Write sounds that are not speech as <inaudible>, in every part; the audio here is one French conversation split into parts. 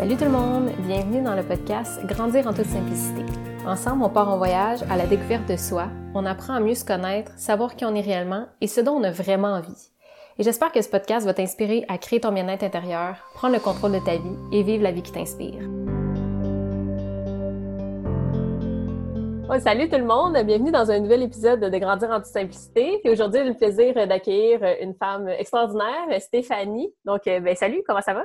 Salut tout le monde, bienvenue dans le podcast Grandir en toute simplicité. Ensemble, on part en voyage à la découverte de soi, on apprend à mieux se connaître, savoir qui on est réellement et ce dont on a vraiment envie. Et j'espère que ce podcast va t'inspirer à créer ton bien-être intérieur, prendre le contrôle de ta vie et vivre la vie qui t'inspire. salut tout le monde, bienvenue dans un nouvel épisode de Grandir en toute simplicité. Puis aujourd'hui, j'ai le plaisir d'accueillir une femme extraordinaire, Stéphanie. Donc, euh, ben, salut, comment ça va?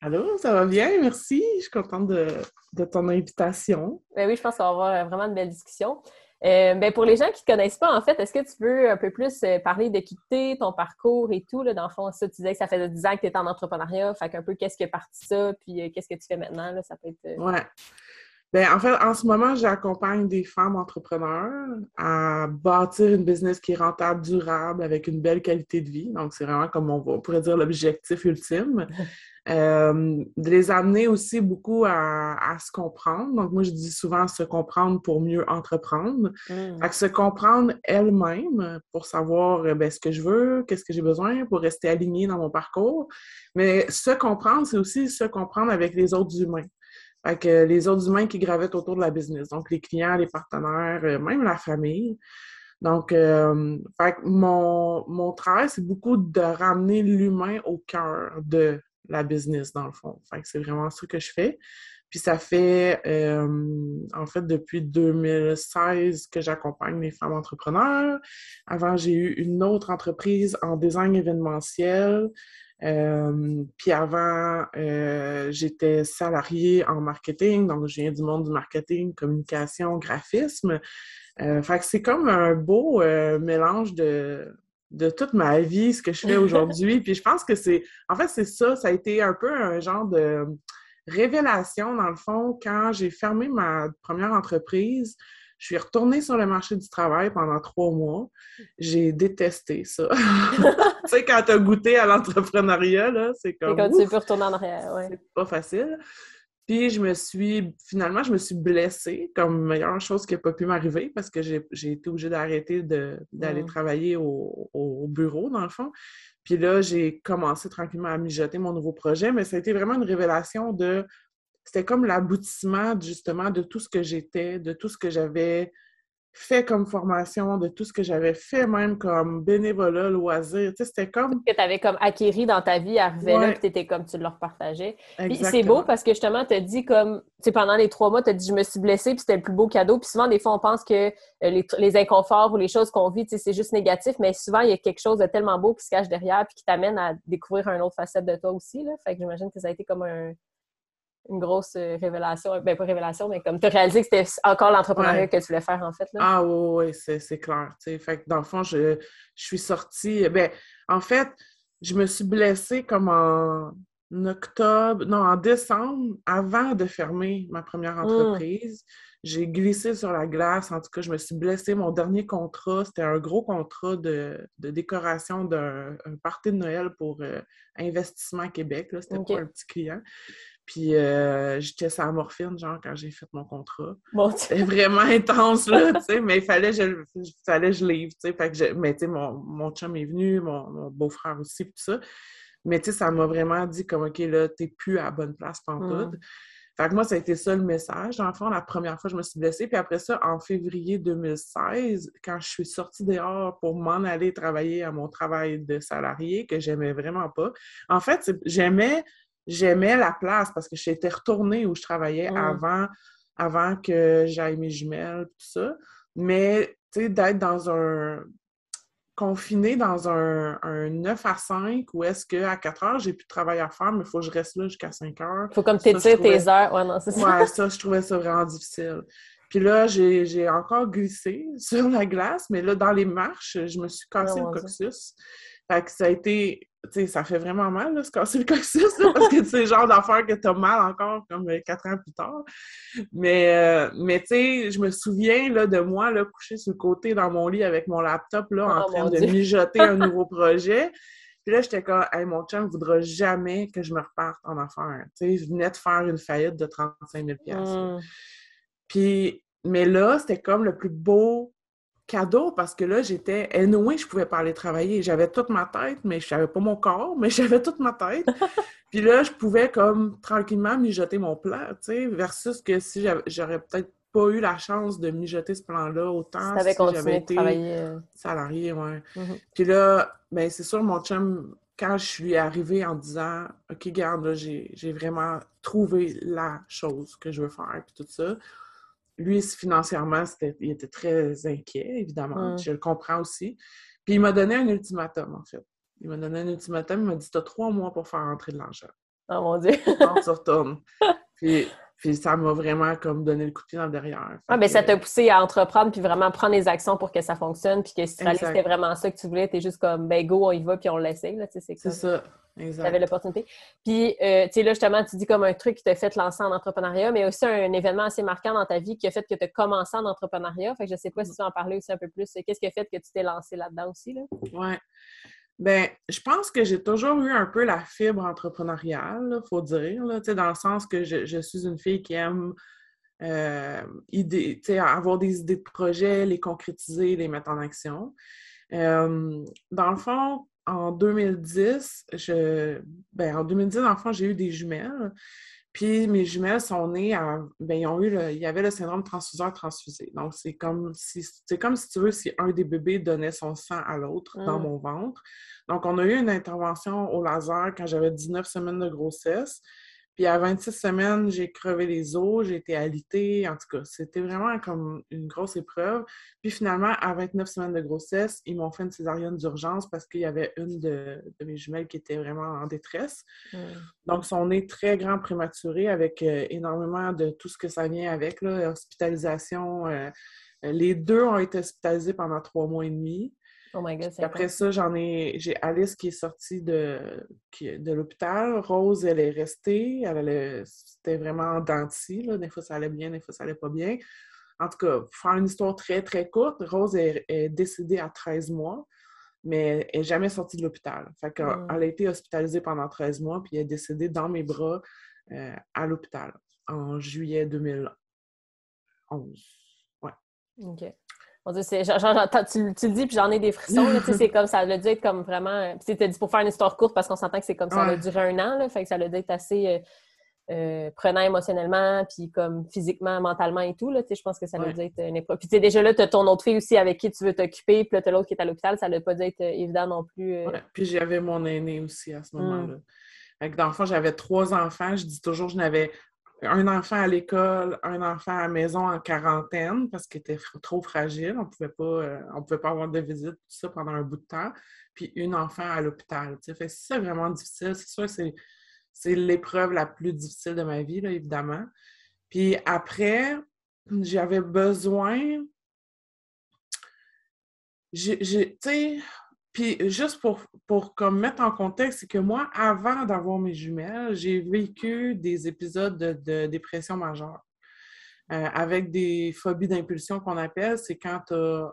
Allô, ça va bien, merci. Je suis contente de, ton invitation. Ben oui, je pense qu'on va avoir vraiment une belle discussion. Euh, ben pour les gens qui ne te connaissent pas, en fait, est-ce que tu veux un peu plus euh, parler de qui ton parcours et tout? Là, dans le fond, ça, tu disais que ça fait 10 ans que tu es en entrepreneuriat. Fait qu'un peu, qu'est-ce qui est parti ça? Puis euh, qu'est-ce que tu fais maintenant? Là, ça peut être... Ouais. Ben, en fait, en ce moment, j'accompagne des femmes entrepreneurs à bâtir une business qui est rentable, durable, avec une belle qualité de vie. Donc, c'est vraiment comme on, pourrait dire l'objectif ultime. <laughs> Euh, de les amener aussi beaucoup à, se comprendre. Donc, moi, je dis souvent se comprendre pour mieux entreprendre. À mmh. se comprendre elle-même pour savoir euh, ben, ce que je veux, qu'est-ce que j'ai besoin pour rester aligné dans mon parcours. Mais se comprendre, c'est aussi se comprendre avec les autres humains. Les autres humains qui gravitent autour de la business. Donc, les clients, les partenaires, euh, même la famille. Donc, mon, mon travail, c'est beaucoup de ramener l'humain au cœur de la business, dans le fond. Fait c'est vraiment ça que je fais. Puis ça fait, en fait, depuis 2016 que j'accompagne les femmes entrepreneurs. Avant, j'ai eu une autre entreprise en design événementiel. Puis avant, euh, j'étais salariée en marketing, donc je viens du monde du marketing, communication, graphisme. Euh, fait que c'est comme un beau mélange de, de toute ma vie, ce que je fais <laughs> aujourd'hui. Puis je pense que c'est, en fait, c'est ça, ça a été un peu un genre de révélation, dans le fond, quand j'ai fermé ma première entreprise. Je suis retournée sur le marché du travail pendant trois mois. J'ai détesté ça. <laughs> tu sais, quand tu as goûté à l'entrepreneuriat, là, c'est comme. Et quand tu peux retourner en arrière, ouais. C'est pas facile. Puis je me suis, finalement, je me suis blessée comme meilleure chose qui n'a pas pu m'arriver parce que j'ai été obligée d'arrêter d'aller travailler au, bureau, dans le fond. Puis là, j'ai commencé tranquillement à mijoter mon nouveau projet, mais ça a été vraiment une révélation de. C'était comme l'aboutissement, justement, de tout ce que j'étais, de tout ce que j'avais fait comme formation, de tout ce que j'avais fait même comme bénévolat, loisir. Tu sais, c'était comme... Que tu avais comme acquéri dans ta vie, arrivé là, puis tu étais comme, tu leur partageais. Puis c'est beau parce que justement, tu as dit comme, tu sais, pendant les trois mois, tu as dit, je me suis blessée, puis c'était le plus beau cadeau. Puis souvent, des fois, on pense que euh, les, inconforts ou les choses qu'on vit, tu sais, c'est juste négatif, mais souvent, il y a quelque chose de tellement beau qui se cache derrière, puis qui t'amène à découvrir un autre facette de toi aussi, là. Fait que j'imagine que ça a été comme un une grosse euh, révélation, ben pas révélation, mais comme tu as réalisé que c'était encore l'entrepreneuriat que tu voulais faire en fait. Là. Ah oui, oui, c'est clair. Fait que dans le fond, je, je suis sortie. Ben, en fait, je me suis blessée comme en octobre, non, en décembre, avant de fermer ma première mmh. entreprise. J'ai glissé sur la glace. En tout cas, je me suis blessée. Mon dernier contrat, c'était un gros contrat de, de décoration d'un party de Noël pour euh, Investissement Québec. C'était pas un petit client. Puis euh, j'étais sur morphine, genre, quand j'ai fait mon contrat. C'était vraiment <laughs> intense, là, tu sais, mais il fallait, je, fallait que je livre, tu sais. Fait que mais tu sais, mon, mon chum est venu, mon, beau-frère aussi, tout ça. Mais tu sais, ça m'a vraiment dit comme, OK, là, t'es plus à la bonne place pantoute. Fait que moi, ça a été ça le message. Dans le fond, la première fois, je me suis blessée. Puis après ça, en février 2016, quand je suis sortie dehors pour m'en aller travailler à mon travail de salarié, que j'aimais vraiment pas. En fait, j'aimais j'aimais la place parce que j'étais retournée où je travaillais avant, avant que j'aille mes jumelles, tout ça. Mais, tu sais, d'être dans un confiné dans un, 9 à 5 où est-ce qu'à 4 heures, j'ai plus de travail à faire, mais il faut que je reste là jusqu'à 5 heures. Il faut comme t'étires tes heures. Ouais, non, c'est ça. Ouais, <laughs> ça, je trouvais ça vraiment difficile. Puis là, j'ai encore glissé <laughs> sur la glace, mais là, dans les marches, je me suis cassé le coccyx. Fait que ça a été sais, ça fait vraiment mal, là, se casser le coccyx, parce que <laughs> c'est le genre d'affaire que t'as mal encore, comme euh, quatre ans plus tard. Mais, euh, mais tu sais, je me souviens, là, de moi, là, couché sur le côté dans mon lit avec mon laptop, là, en oh train de mijoter un nouveau <laughs> projet. Puis là, j'étais comme, hey, mon chum ne voudra jamais que je me reparte en affaires. Tu sais, je venais de faire une faillite de 35 000 mmh. Puis, mais là, c'était comme le plus beau cadeau parce que là, j'étais. Anyway, je pouvais pas aller travailler. J'avais toute ma tête, mais je n'avais pas mon corps, mais <laughs> j'avais toute ma tête. <laughs> Puis là, je pouvais comme tranquillement mijoter mon plat, tu sais, versus que si j'aurais peut-être pas eu la chance de mijoter ce plan-là autant si j'avais été euh. salarié, ouais. Mm-hmm. Puis là, ben c'est sûr, mon chum, quand je suis arrivée en disant « OK, garde, j'ai vraiment trouvé la chose que je veux faire, puis tout ça », lui, financièrement, il était très inquiet, évidemment. Mm. Je le comprends aussi. Puis il m'a donné un ultimatum, en fait. Il m'a donné un ultimatum, il m'a dit « Tu as trois mois pour faire entrer de l'argent. » Oh mon Dieu! On se retourne. Puis, puis ça m'a vraiment comme donné le coup de pied dans le derrière. Ah, mais ça t'a poussé à entreprendre puis vraiment prendre les actions pour que ça fonctionne. Puis que si c'était vraiment ça que tu voulais, t'es juste comme, ben go, on y va puis on l'essaie. C'est ça. Exact. Tu avais l'opportunité. Puis, euh, tu sais, là, justement, tu dis comme un truc qui t'a fait lancer en entrepreneuriat, mais aussi un événement assez marquant dans ta vie qui a fait que tu as commencé en entrepreneuriat. Fait que je sais pas si tu veux en parler aussi un peu plus. Qu'est-ce qui a fait que tu t'es lancé là-dedans aussi? Là? Ouais. Ben, je pense que j'ai toujours eu un peu la fibre entrepreneuriale, il faut dire, dans le sens que je, suis une fille qui aime euh, avoir des idées de projet, les concrétiser, les mettre en action. Euh, dans le fond, en 2010, je, ben, en 2010, dans j'ai eu des jumelles. Puis mes jumelles sont nées à. Ben, ils ont eu il y avait le syndrome transfuseur-transfusé. Donc, c'est comme si c'est comme si tu veux, si un des bébés donnait son sang à l'autre dans mmh. mon ventre. Donc, on a eu une intervention au laser quand j'avais 19 semaines de grossesse. Puis à 26 semaines, j'ai crevé les os, j'ai été alitée. En tout cas, c'était vraiment comme une grosse épreuve. Puis finalement, à 29 semaines de grossesse, ils m'ont fait une césarienne d'urgence parce qu'il y avait une de, mes jumelles qui était vraiment en détresse. Mmh. Donc, son nez très grand prématuré avec euh, énormément de tout ce que ça vient avec, là, hospitalisation. Euh, les deux ont été hospitalisés pendant trois mois et demi. Oh my God, après ça, j'en ai j'ai Alice qui est sortie de, de l'hôpital. Rose, elle est restée. Elle, c'était vraiment en denti. Des fois, ça allait bien, des fois, ça allait pas bien. En tout cas, pour faire une histoire très, très courte, Rose est, décédée à 13 mois, mais elle n'est jamais sortie de l'hôpital. Fait qu'elle hmm. a été hospitalisée pendant 13 mois, puis elle est décédée dans mes bras euh, à l'hôpital en juillet 2011. Ouais. OK tu, tu, le dis, puis j'en ai des frissons. <laughs> c'est comme ça a dû être comme vraiment. Puis tu dit pour faire une histoire courte parce qu'on s'entend que c'est comme ça, ça a duré un an. Là, fait que ça a dû être assez euh, euh, prenant émotionnellement, puis comme physiquement, mentalement et tout. Là, je pense que ça a dû être une épreuve. Puis déjà là, tu as ton autre fille aussi avec qui tu veux t'occuper, puis là, tu as l'autre qui est à l'hôpital. Ça n'a pas dû être euh, évident non plus. Puis j'avais mon aîné aussi à ce moment-là. Mmh. Dans le fond, j'avais trois enfants. Je dis toujours, je n'avais un enfant à l'école, un enfant à la maison en quarantaine parce qu'il était trop fragile. On pouvait pas, euh, on pouvait pas avoir de visite, tout ça pendant un bout de temps. Puis une enfant à l'hôpital. Fait c'est vraiment difficile. C'est sûr c'est, c'est l'épreuve la plus difficile de ma vie, là, évidemment. Puis après, j'avais besoin. Tu sais, puis juste pour, pour comme mettre en contexte, c'est que moi, avant d'avoir mes jumelles, j'ai vécu des épisodes de, dépression majeure. Euh, avec des phobies d'impulsion qu'on appelle, c'est quand tu as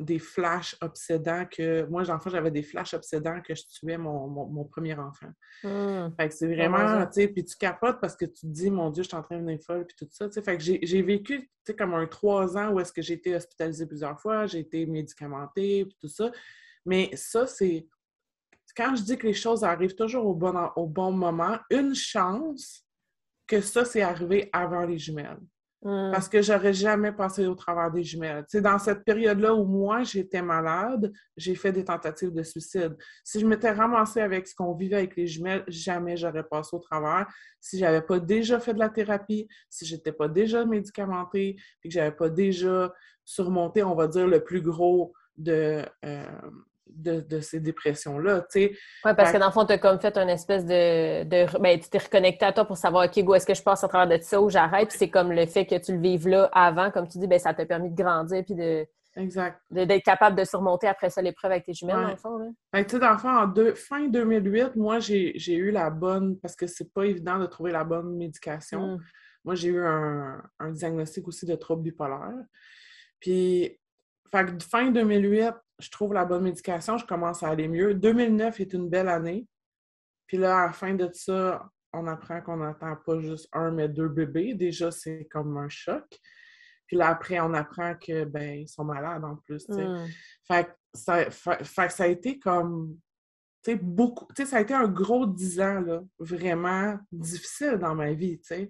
des flashs obsédants que. Moi, enfant, j'avais des flashs obsédants que je tuais mon, premier enfant. Mmh. Fait que c'est vraiment, tu sais, puis tu capotes parce que tu te dis, mon Dieu, je suis en train de devenir folle, puis tout ça. Fait que j'ai vécu, tu sais, comme un trois ans où est-ce que j'ai été hospitalisée plusieurs fois, j'ai été médicamentée, puis tout ça. Mais ça, c'est. Quand je dis que les choses arrivent toujours au bon, au bon moment, une chance que ça, c'est arrivé avant les jumelles. Hmm. Parce que j'aurais jamais passé au travers des jumelles. C'est dans cette période-là où moi, j'étais malade, j'ai fait des tentatives de suicide. Si je m'étais ramassée avec ce qu'on vivait avec les jumelles, jamais j'aurais passé au travers. Si j'avais pas déjà fait de la thérapie, si j'étais pas déjà médicamentée, et que j'avais pas déjà surmonté, on va dire, le plus gros de, euh, de, ces dépressions-là. Oui, parce que dans le fond, tu as comme fait une espèce de. de ben, tu t'es reconnecté à toi pour savoir, OK, où est-ce que je passe à travers de ça ou j'arrête. c'est comme le fait que tu le vives là avant, comme tu dis, ben, ça t'a permis de grandir puis de. Exact. D'être capable de surmonter après ça l'épreuve avec tes jumelles, dans le fond. Là. Ben, tu sais, dans le fond, en deux, fin 2008, moi, j'ai eu la bonne, parce que c'est pas évident de trouver la bonne médication. Mm. Moi, j'ai eu un, un, diagnostic aussi de trouble bipolaire. Puis, fait que fin 2008, je trouve la bonne médication, je commence à aller mieux. 2009 est une belle année. Puis là, à la fin de ça, on apprend qu'on n'attend pas juste un, mais deux bébés. Déjà, c'est comme un choc. Puis là, après, on apprend que, ben, ils sont malades en plus. Mmh. Fait, ça, fait, ça a été comme, tu sais, beaucoup, tu sais, ça a été un gros dix ans, là, vraiment difficile dans ma vie, tu sais.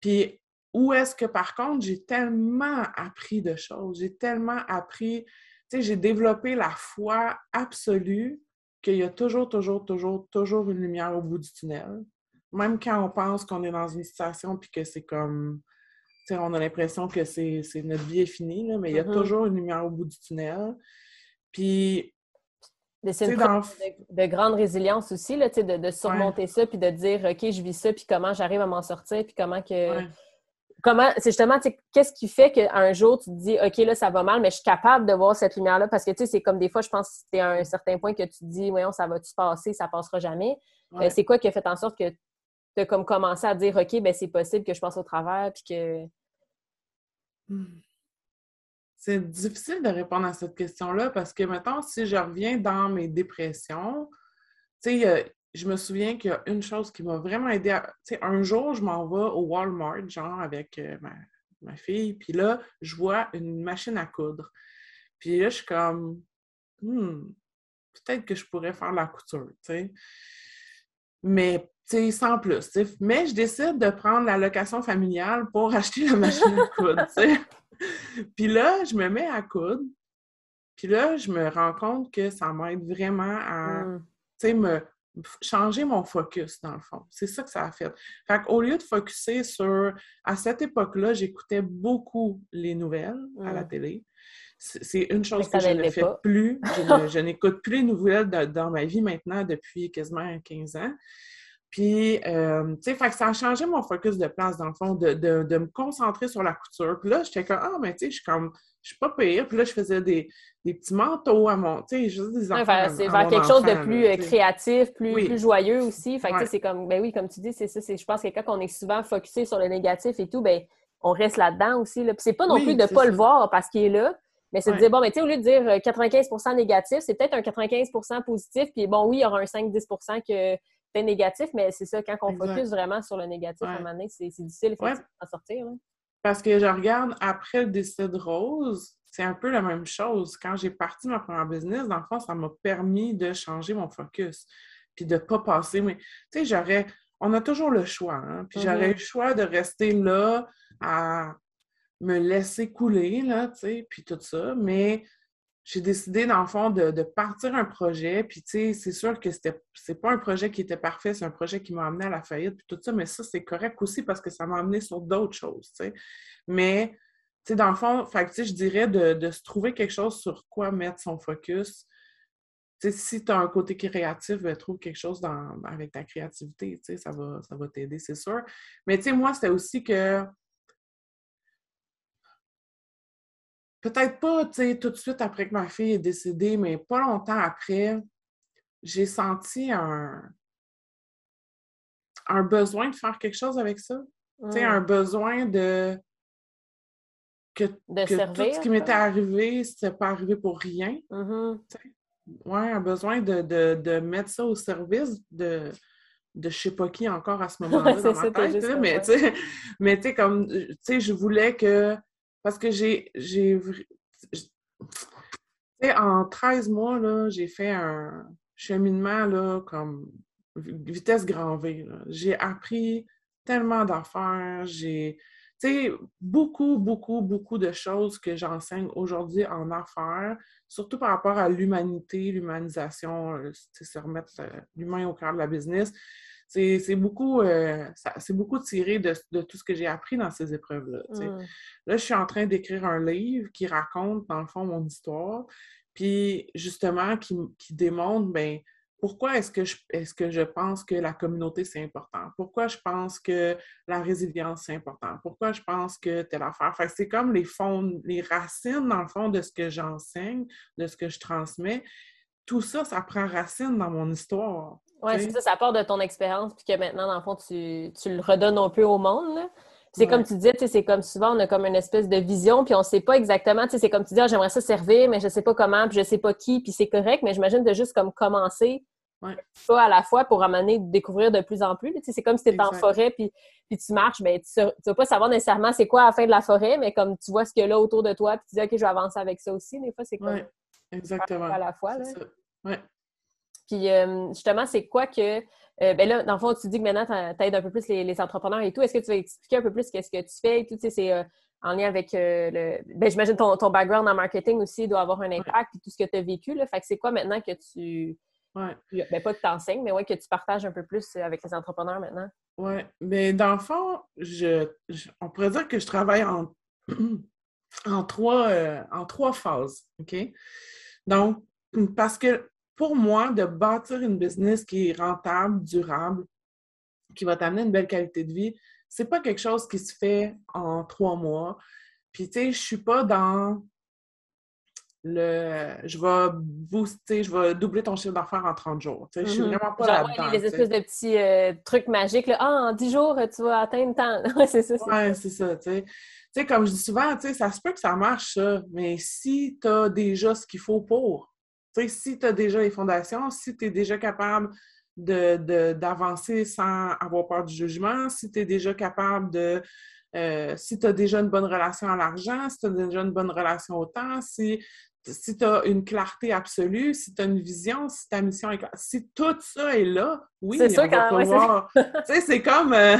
Puis où est-ce que, par contre, j'ai tellement appris de choses, j'ai tellement appris, sais, j'ai développé la foi absolue qu'il y a toujours, toujours, toujours, toujours une lumière au bout du tunnel. Même quand on pense qu'on est dans une situation puis que c'est comme, tu sais, on a l'impression que c'est notre vie est finie, là, mais il y a mm-hmm. toujours une lumière au bout du tunnel. Puis c'est une dans... de, de, grande résilience aussi, là, de, de surmonter ça, puis de dire, OK, je vis ça, puis comment j'arrive à m'en sortir, puis comment que... Comment, c'est justement, qu'est-ce qui fait qu'un jour, tu te dis, OK, là, ça va mal, mais je suis capable de voir cette lumière-là, parce que, tu sais, c'est comme des fois, je pense que c'était à un certain point que tu te dis, voyons, ça va-tu passer, ça passera jamais? Euh, c'est quoi qui a fait en sorte que tu as comme commencé à dire, OK, ben c'est possible que je passe au travers, puis que... Hmm. C'est difficile de répondre à cette question-là parce que, mettons, si je reviens dans mes dépressions, tu sais, je me souviens qu'il y a une chose qui m'a vraiment aidé. À... Tu sais, un jour, je m'en vais au Walmart, genre, avec euh, ma, fille, puis là, je vois une machine à coudre. Puis là, je suis comme, hmm, peut-être que je pourrais faire la couture, tu sais. Mais, tu sais, sans plus. Mais je décide de prendre la location familiale pour acheter la machine à coudre, tu sais. <laughs> puis là, je me mets à coudre. Puis là, je me rends compte que ça m'aide vraiment à, mmh. tu sais, me changer mon focus, dans le fond. C'est ça que ça a fait. Fait qu'au lieu de focuser sur... À cette époque-là, j'écoutais beaucoup les nouvelles à la mmh. télé. C'est une chose que je ne fais plus. <laughs> Je, n'écoute plus les nouvelles dans ma vie maintenant depuis quasiment 15 ans. Puis, euh, tu sais, ça a changé mon focus de place, dans le fond, de, me concentrer sur la couture. Puis là, j'étais comme, ah, mais tu sais, je suis comme, je suis pas pire. Puis là, je faisais des, petits manteaux à mon, tu sais, juste des enfants. c'est vers quelque chose de plus euh, créatif, plus, joyeux aussi. Fait que, c'est comme, ben oui, comme tu dis, c'est ça. Je pense que quand on est souvent focusé sur le négatif et tout, ben on reste là-dedans aussi. Là. Puis c'est pas non plus de ne pas le voir parce qu'il est là, mais c'est de dire, bon, mais tu sais, au lieu de dire 95% euh, négatif, c'est peut-être un 95% positif. Puis bon, oui, il y aura un 5-10 que négatif, mais c'est ça, quand on focus vraiment sur le négatif, à un moment donné, c'est difficile d'en sortir. Parce que je regarde après le décès de Rose, c'est un peu la même chose. Quand j'ai parti ma première business, dans le fond, ça m'a permis de changer mon focus, puis de ne pas passer. Mais tu sais, j'aurais. On a toujours le choix, hein? Puis j'aurais eu le choix de rester là à me laisser couler, là, tu sais, puis tout ça. Mais j'ai décidé, dans le fond, de, partir un projet. Puis, tu sais, c'est sûr que c'était, c'est pas un projet qui était parfait, c'est un projet qui m'a amené à la faillite, puis tout ça. Mais ça, c'est correct aussi parce que ça m'a amené sur d'autres choses, tu sais. Mais, tu sais, dans le fond, fait, je dirais de, se trouver quelque chose sur quoi mettre son focus. Tu sais, si tu as un côté créatif, ben, trouve quelque chose dans, avec ta créativité, tu sais, ça va, ça va t'aider, c'est sûr. Mais, tu sais, moi, c'était aussi que peut-être pas, tout de suite après que ma fille est décédée, mais pas longtemps après, j'ai senti un, un besoin de faire quelque chose avec ça. Un besoin de que, que tout ce qui m'était arrivé, c'était pas arrivé pour rien. Mmh oui, un besoin de, mettre ça au service de, de je sais pas qui encore à ce <laughs> moment-là dans ma tête. mais tu sais, comme, tu sais, je voulais que parce que j'ai. en 13 mois, j'ai fait un cheminement là, comme vitesse grand V. J'ai appris tellement d'affaires. J'ai beaucoup, beaucoup, beaucoup de choses que j'enseigne aujourd'hui en affaires, surtout par rapport à l'humanité, l'humanisation, euh, se remettre euh, l'humain au cœur de la business c'est beaucoup, euh, beaucoup tiré de, tout ce que j'ai appris dans ces épreuves-là. Mmh. Là, je suis en train d'écrire un livre qui raconte, dans le fond, mon histoire, puis justement, qui, démontre, ben pourquoi est-ce que, je, est que je pense que la communauté, c'est important? Pourquoi je pense que la résilience, c'est important? Pourquoi je pense que telle affaire? Fait c'est comme les fonds, les racines, dans le fond, de ce que j'enseigne, de ce que je transmets. Tout ça, ça prend racine dans mon histoire. Oui, c'est ça, ça part de ton expérience, puis que maintenant, dans le fond, tu, le redonnes un peu au monde. C'est comme tu disais, c'est comme souvent, on a comme une espèce de vision, puis on ne sait pas exactement, c'est comme tu dis, ah, j'aimerais ça servir, mais je ne sais pas comment, puis je ne sais pas qui, puis c'est correct, mais j'imagine de juste comme commencer pas à la fois pour amener découvrir de plus en plus. C'est comme si tu étais en forêt puis, puis tu marches, ben, tu ne vas pas savoir nécessairement c'est quoi à la fin de la forêt, mais comme tu vois ce qu'il y a là autour de toi, puis tu dis OK, je vais avancer avec ça aussi. Des fois, c'est comme exactement. à la fois. Là. Puis euh, justement, c'est quoi que. Euh, ben là, dans le fond, tu dis que maintenant, tu aides un peu plus les, entrepreneurs et tout. Est-ce que tu vas expliquer un peu plus qu'est-ce que tu fais et tout? C'est euh, en lien avec le. Ben, j'imagine ton, ton background en marketing aussi doit avoir un impact et tout ce que tu as vécu. Là. Fait que c'est quoi maintenant que tu. Ouais. Ben, pas que tu enseignes, mais ouais, que tu partages un peu plus avec les entrepreneurs maintenant? Oui. Mais dans le fond, je, on pourrait dire que je travaille en, <clears throat> en, trois, en trois phases. OK? Donc, parce que pour moi, de bâtir une business qui est rentable, durable, qui va t'amener une belle qualité de vie, c'est pas quelque chose qui se fait en trois mois. Puis, tu sais, je suis pas dans le je vais booster, je vais doubler ton chiffre d'affaires en 30 jours. Je suis mm-hmm. vraiment pas là-dedans. les espèces de petits euh, trucs magiques. Là. Ah, en 10 jours, tu vas atteindre tant. <laughs> c'est ça. Oui, c'est ça. Tu sais. comme je dis souvent, tu sais, ça se peut que ça marche, ça, mais si tu as déjà ce qu'il faut pour, si tu as déjà les fondations, si tu es déjà capable d'avancer sans avoir peur du jugement, si tu es déjà capable de... Euh, si tu as déjà une bonne relation à l'argent, si tu as déjà une bonne relation au temps, si, si tu as une clarté absolue, si tu as une vision, si ta mission est Si tout ça est là, oui, c'est ça quand pouvoir... c'est comme... Euh,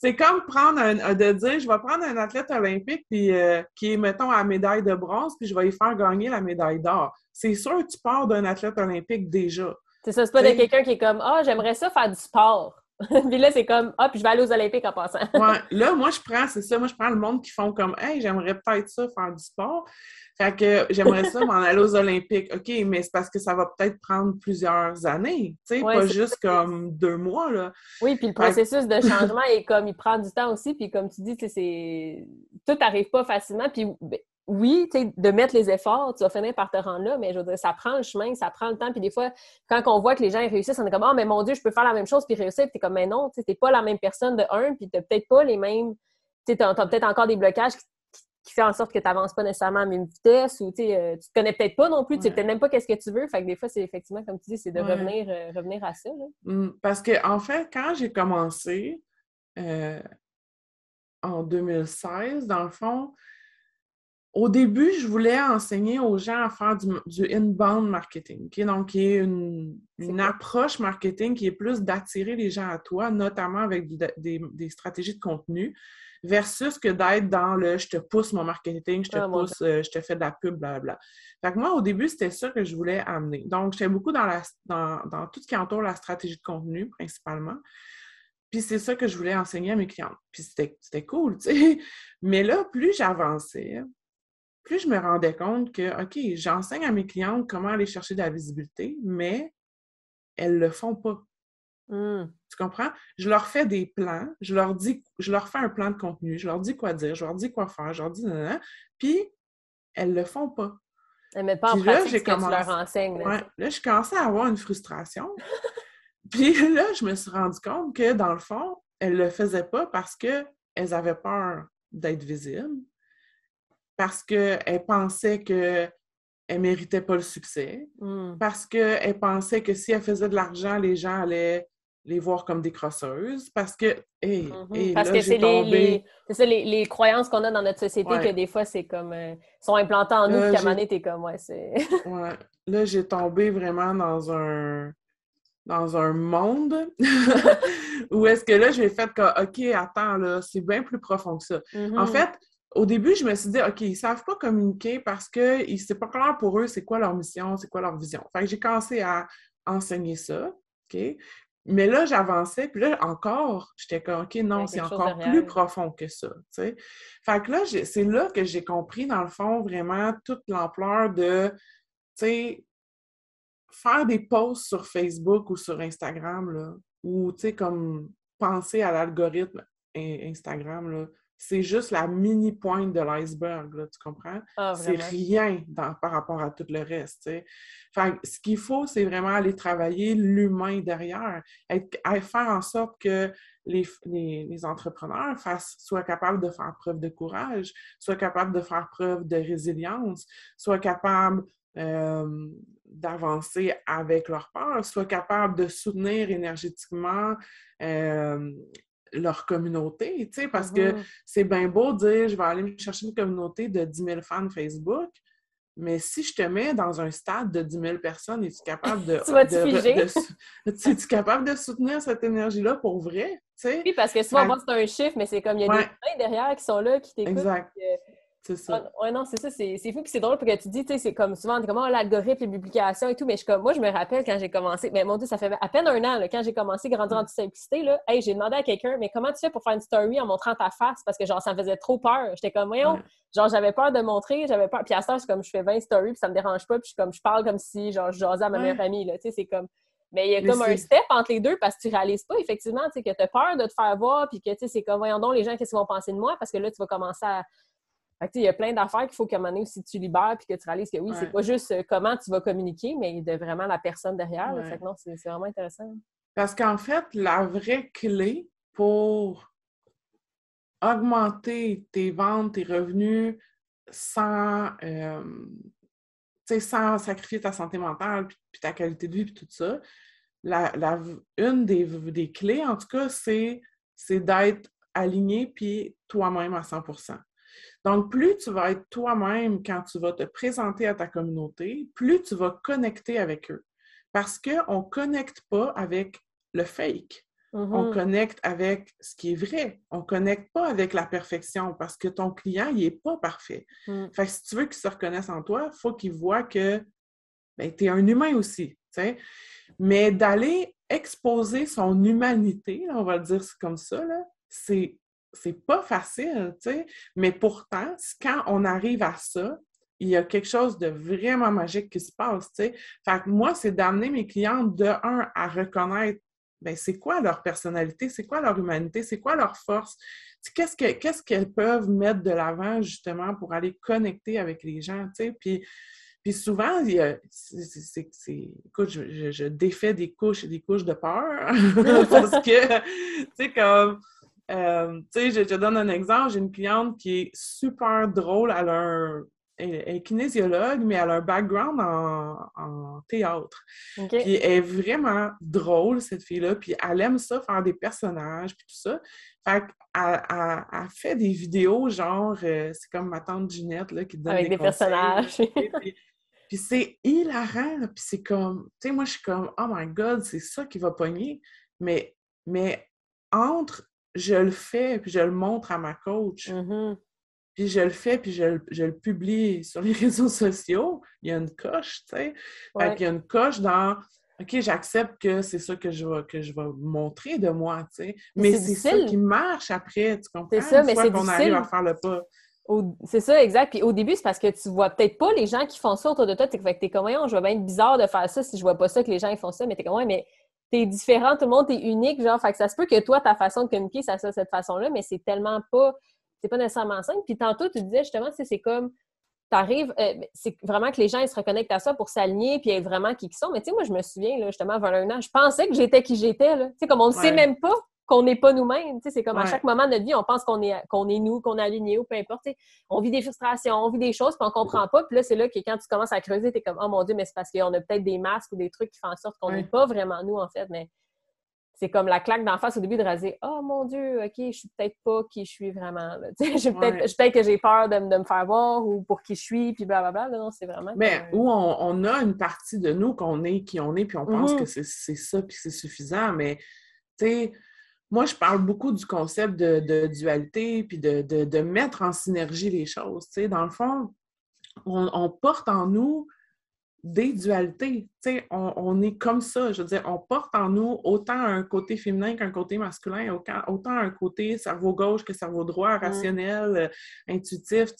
c'est comme prendre un, de dire, je vais prendre un athlète olympique puis, euh, qui est, mettons, à médaille de bronze, puis je vais y faire gagner la médaille d'or. C'est sûr que tu pars d'un athlète olympique déjà. C'est ça, c'est pas de quelqu'un qui est comme Ah, j'aimerais ça faire du sport. <laughs> puis là, c'est comme Ah, puis je vais aller aux Olympiques en passant. <laughs> ouais, là, moi, je prends, c'est ça, moi, je prends le monde qui font comme Hey, j'aimerais peut-être ça, faire du sport. Fait que j'aimerais ça m'en aller aux Olympiques. OK, mais c'est parce que ça va peut-être prendre plusieurs années, tu sais, pas juste comme deux mois, là. Oui, puis le processus de changement est comme, il prend du temps aussi, puis comme tu dis, c'est... Tout n'arrive pas facilement, puis ben, oui, tu sais, de mettre les efforts, tu vas finir par te rendre là, mais je veux dire, ça prend le chemin, ça prend le temps, puis des fois, quand on voit que les gens réussissent, on est comme, oh, mais mon Dieu, je peux faire la même chose, puis réussir, puis t'es comme, mais non, tu n'es pas la même personne de un, puis t'as peut-être pas les mêmes, tu as peut-être encore des blocages qui fait en sorte que tu n'avances pas nécessairement à la même vitesse ou euh, tu te connais peut-être pas non plus, tu sais peut-être même pas qu'est-ce que tu veux. Fait que des fois, c'est effectivement, comme tu dis, c'est de revenir, euh, revenir à ça. Mmh, parce que, en fait, quand j'ai commencé euh, en 2016, dans le fond, au début, je voulais enseigner aux gens à faire du, inbound marketing, donc qui est une, approche marketing qui est plus d'attirer les gens à toi, notamment avec des stratégies de contenu versus que d'être dans le je te pousse mon marketing, je te ah, pousse, euh, je te fais de la pub, blablabla. Fait que moi, au début, c'était ça que je voulais amener. Donc, j'étais beaucoup dans, la, dans, dans, tout ce qui entoure la stratégie de contenu, principalement. Puis c'est ça que je voulais enseigner à mes clients. Puis c'était cool, tu sais. <laughs> Mais là, plus j'avançais, plus je me rendais compte que, OK, j'enseigne à mes clientes comment aller chercher de la visibilité, mais elles le font pas. Mmh. Tu comprends? Je leur fais des plans, je leur dis, je leur fais un plan de contenu, je leur dis quoi dire, je leur dis quoi faire, je leur dis nan, puis elles le font pas. Elles mettent pas en pratique ce que tu leur enseignes. Là, là je commençais à avoir une frustration. <laughs> puis là, je me suis rendu compte que dans le fond, elles le faisaient pas parce qu'elles avaient peur d'être visibles, parce qu'elles pensaient que elle méritait pas le succès mmh. parce qu'elle pensait que si elle faisait de l'argent, les gens allaient les voir comme des crosseuses parce que, mm-hmm. parce que c'est les, ça, les, croyances qu'on a dans notre société que des fois, c'est comme, euh, sont implantées en nous, puis à un moment t'es comme, ouais, c'est... <laughs> ouais. Là, j'ai tombé vraiment dans un dans un monde <laughs> où est-ce que là, j'ai fait que, OK, attends, là, c'est bien plus profond que ça. En mm-hmm. fait, au début, je me suis dit, OK, ils savent pas communiquer parce que c'est pas clair pour eux c'est quoi leur mission, c'est quoi leur vision. Fait que j'ai commencé à enseigner ça, OK? Mais là, j'avançais, puis là, encore, j'étais comme, OK, non, c'est encore plus profond que ça, tu sais? Fait que là, c'est là que j'ai compris, dans le fond, vraiment toute l'ampleur de, tu sais, faire des posts sur Facebook ou sur Instagram, là, ou, tu sais, comme penser à l'algorithme Instagram, là, c'est juste la mini pointe de l'iceberg, tu comprends? Ah, c'est rien par rapport à tout le reste. Fait, ce qu'il faut, c'est vraiment aller travailler l'humain derrière, faire en sorte que les, les, entrepreneurs fassent, soient capables de faire preuve de courage, soient capables de faire preuve de résilience, soient capables d'avancer avec leur peur, soient capables de soutenir énergétiquement leur communauté, tu sais, parce que mm-hmm. c'est bien beau de dire je vais aller me chercher une communauté de 10 000 fans Facebook, mais si je te mets dans un stade de 10 000 personnes, es-tu capable de. <laughs> tu vas <laughs> Es-tu capable de soutenir cette énergie-là pour vrai? sais? Oui, parce que souvent, c'est un chiffre, mais c'est comme il y a des gens derrière qui sont là, qui t'écoutent. Exact. C'est ça. Ouais, non, c'est ça. C'est fou. Puis c'est drôle parce que tu dis, tu sais, c'est comme souvent, comment oh, l'algorithme, les publications et tout. Mais je, comme, moi, je me rappelle quand j'ai commencé, mais mon Dieu, ça fait à peine un an, là, quand j'ai commencé Grandir en toute simplicité, là, hey, j'ai demandé à quelqu'un, mais comment tu fais pour faire une story en montrant ta face? Parce que, genre, ça me faisait trop peur. J'étais comme, voyons, genre, j'avais peur de montrer, j'avais peur. Puis à temps, c'est comme, je fais 20 stories, puis ça me dérange pas. Puis je, comme, je parle comme si, genre, je jasais à ma meilleure amie, là. Tu sais, c'est comme. Mais il y a comme un step entre les deux parce que tu réalises pas, effectivement, tu sais, que tu as peur de te faire voir, puis que, tu sais, c'est comme, voyons donc, les gens, qu'est-ce qu'ils vont penser de moi? Parce que là, tu vas commencer à il y a plein d'affaires qu'il faut qu'à un moment donné aussi tu libères puis que tu réalises que oui, c'est pas juste euh, comment tu vas communiquer, mais de vraiment la personne derrière. non, c'est vraiment intéressant. Parce qu'en fait, la vraie clé pour augmenter tes ventes, tes revenus sans, euh, sans sacrifier ta santé mentale puis, ta qualité de vie puis tout ça, la, une des, des, clés, en tout cas, c'est d'être aligné puis toi-même à 100 donc, plus tu vas être toi-même quand tu vas te présenter à ta communauté, plus tu vas connecter avec eux. Parce qu'on ne connecte pas avec le fake. On mm-hmm. connecte avec ce qui est vrai. On ne connecte pas avec la perfection parce que ton client, il n'est pas parfait. Mm. Fait que si tu veux qu'il se reconnaisse en toi, il faut qu'il voit que ben, tu es un humain aussi. Mais d'aller exposer son humanité, on va dire comme ça, c'est c'est pas facile, tu sais. Mais pourtant, quand on arrive à ça, il y a quelque chose de vraiment magique qui se passe, tu sais. Fait que moi, c'est d'amener mes clients de un à reconnaître ben, c'est quoi leur personnalité, c'est quoi leur humanité, c'est quoi leur force, qu'est-ce qu'elles peuvent mettre de l'avant justement pour aller connecter avec les gens, tu sais? Puis, puis souvent, c'est, écoute, je, défais des couches des couches de peur <laughs> parce que, tu sais, comme euh, tu sais, je te donne un exemple. J'ai une cliente qui est super drôle. Elle, a un, est kinésiologue, mais elle a un background en, théâtre. Puis elle est vraiment drôle, cette fille-là. Puis elle aime ça, faire des personnages, puis tout ça. Fait qu'elle elle, fait des vidéos, genre, euh, c'est comme ma tante Ginette, là, qui donne Avec des, personnages. <laughs> puis, c'est hilarant, puis c'est comme, tu sais, moi, je suis comme, oh my God, c'est ça qui va pogner. Mais, mais entre je le fais, puis je le montre à ma coach. Mm-hmm. Puis je le fais, puis je, le publie <laughs> sur les réseaux sociaux. Il y a une coche, tu sais. il y a une coche dans OK, j'accepte que c'est ça que je vais, que je vais montrer de moi, tu sais. Mais, c'est ça qui marche après, tu comprends? C'est ça, mais c'est qu'on arrive à faire le pas. C'est ça, exact. Puis au début, c'est parce que tu vois peut-être pas les gens qui font ça autour de toi. Fait que t'es comme, je vois bien être bizarre de faire ça si je vois pas ça que les gens ils font ça. Mais t'es comme, ouais, mais t'es différent, tout le monde est unique, genre, fait que ça se peut que toi, ta façon de communiquer, ça soit cette façon-là, mais c'est tellement pas, c'est pas nécessairement simple. Puis tantôt, tu disais justement, c'est comme, t'arrives, euh, c'est vraiment que les gens, ils se reconnectent à ça pour s'aligner puis être vraiment qui ils sont. Mais tu sais, moi, je me souviens, là, justement, avant un an, je pensais que j'étais qui j'étais, là. Tu sais, comme on ne sait même pas qu'on n'est pas nous-mêmes. C'est comme à chaque moment de notre vie, on pense qu'on est, qu'on est nous, qu'on est aligné ou peu importe. On vit des frustrations, on vit des choses, puis on comprend pas. Puis là, c'est là que quand tu commences à creuser, tu es comme Oh mon Dieu, mais c'est parce qu'on a peut-être des masques ou des trucs qui font en sorte qu'on n'est pas vraiment nous, en fait. Mais c'est comme la claque d'en face au début de raser Oh mon Dieu, OK, je suis peut-être pas qui je suis vraiment. <laughs> peut-être peut que j'ai peur de, me faire voir ou pour qui je suis, puis blablabla. Non, c'est vraiment. Mais où on, a une partie de nous qu'on est qui on est, puis on pense mm-hmm. que c'est ça, puis c'est suffisant. Mais tu sais, moi, je parle beaucoup du concept de, dualité, puis de, mettre en synergie les choses. dans le fond, on, porte en nous des dualités. on, on, est comme ça. Je veux dire, on porte en nous autant un côté féminin qu'un côté masculin, autant, un côté cerveau gauche que cerveau droit, rationnel, euh, intuitif.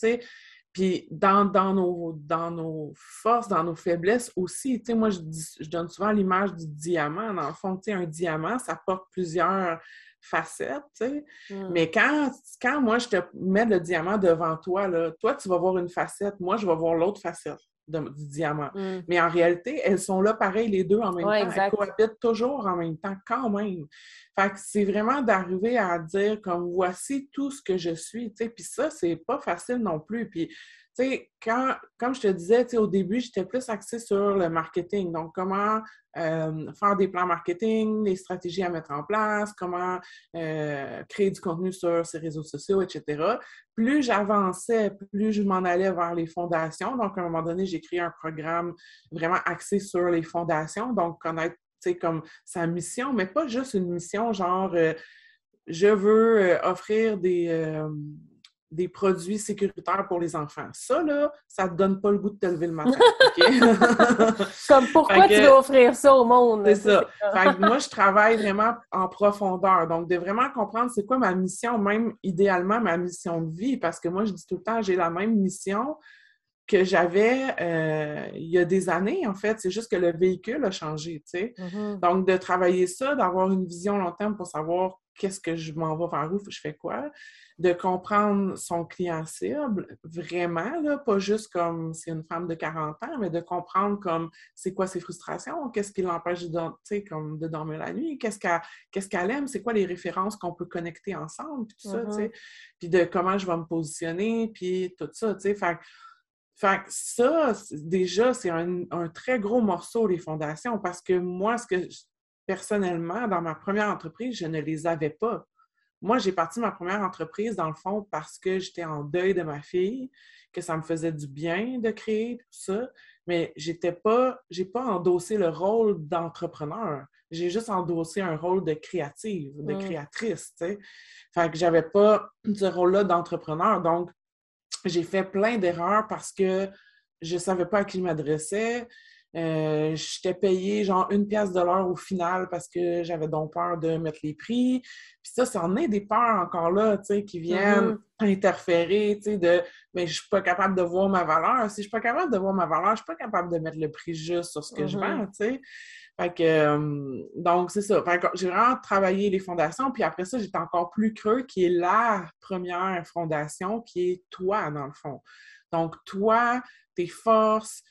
Puis dans, dans, nos, dans nos forces, dans nos faiblesses aussi, tu sais, moi, je, je, donne souvent l'image du diamant. Dans le fond, tu sais, un diamant, ça porte plusieurs facettes, tu sais. Mm. Mais quand, quand moi, je te mets le diamant devant toi, là, toi, tu vas voir une facette, moi, je vais voir l'autre facette du diamant. Mm. Mais en réalité, elles sont là pareil, les deux en même temps. Elles cohabitent toujours en même temps, quand même. Fait que c'est vraiment d'arriver à dire comme voici tout ce que je suis, tu sais. Puis ça, c'est pas facile non plus. Puis tu sais, quand, comme je te disais, tu sais, au début, j'étais plus axée sur le marketing. Donc, comment euh, faire des plans marketing, les stratégies à mettre en place, comment euh, créer du contenu sur ces réseaux sociaux, etc. Plus j'avançais, plus je m'en allais vers les fondations. Donc, à un moment donné, j'ai créé un programme vraiment axé sur les fondations. Donc, connaître, sais, comme sa mission, mais pas juste une mission genre... Euh, je veux offrir des, des produits sécuritaires pour les enfants. Ça, là, ça te donne pas le goût de te lever le matin. <laughs> <laughs> Comme pourquoi tu veux offrir ça au monde? C'est <laughs> ça. moi, je travaille vraiment en profondeur. Donc, de vraiment comprendre c'est quoi ma mission, même idéalement ma mission de vie. Parce que moi, je dis tout le temps, j'ai la même mission que j'avais euh, il y a des années, en fait. C'est juste que le véhicule a changé, tu sais. Mm-hmm. Donc, de travailler ça, d'avoir une vision long terme pour savoir qu'est-ce que je m'en vais vers où, je fais quoi, de comprendre son client cible, vraiment, là, pas juste comme c'est une femme de 40 ans, mais de comprendre comme c'est quoi ses frustrations, qu'est-ce qui l'empêche de, comme de dormir la nuit, qu'est-ce qu'elle aime, c'est quoi les références qu'on peut connecter ensemble, puis tout ça, tu sais, mm-hmm. puis de comment je vais me positionner, puis tout ça, tu sais. Fait, fait ça, déjà, c'est un, un, très gros morceau, les fondations, parce que moi, ce que personnellement, dans ma première entreprise, je ne les avais pas. Moi, j'ai parti ma première entreprise, dans le fond, parce que j'étais en deuil de ma fille, que ça me faisait du bien de créer tout ça, mais j'étais pas, j'ai pas endossé le rôle d'entrepreneur. J'ai juste endossé un rôle de créative, de créatrice, tu sais. Fait que j'avais pas ce rôle-là d'entrepreneur. Donc, j'ai fait plein d'erreurs parce que je savais pas à qui je m'adressais. Euh, j'étais payé genre une pièce de l'heure au final parce que j'avais donc peur de mettre les prix. Puis ça, ça en est des peurs encore là, tu sais, qui viennent mm-hmm. interférer, tu sais, de mais je suis pas capable de voir ma valeur. Si je suis pas capable de voir ma valeur, je suis pas capable de mettre le prix juste sur ce que je mm-hmm. vends, tu sais. Fait que, euh, donc, c'est ça. j'ai vraiment travaillé les fondations. Puis après ça, j'étais encore plus creux, qui est la première fondation, qui est toi, dans le fond. Donc, toi, tes forces,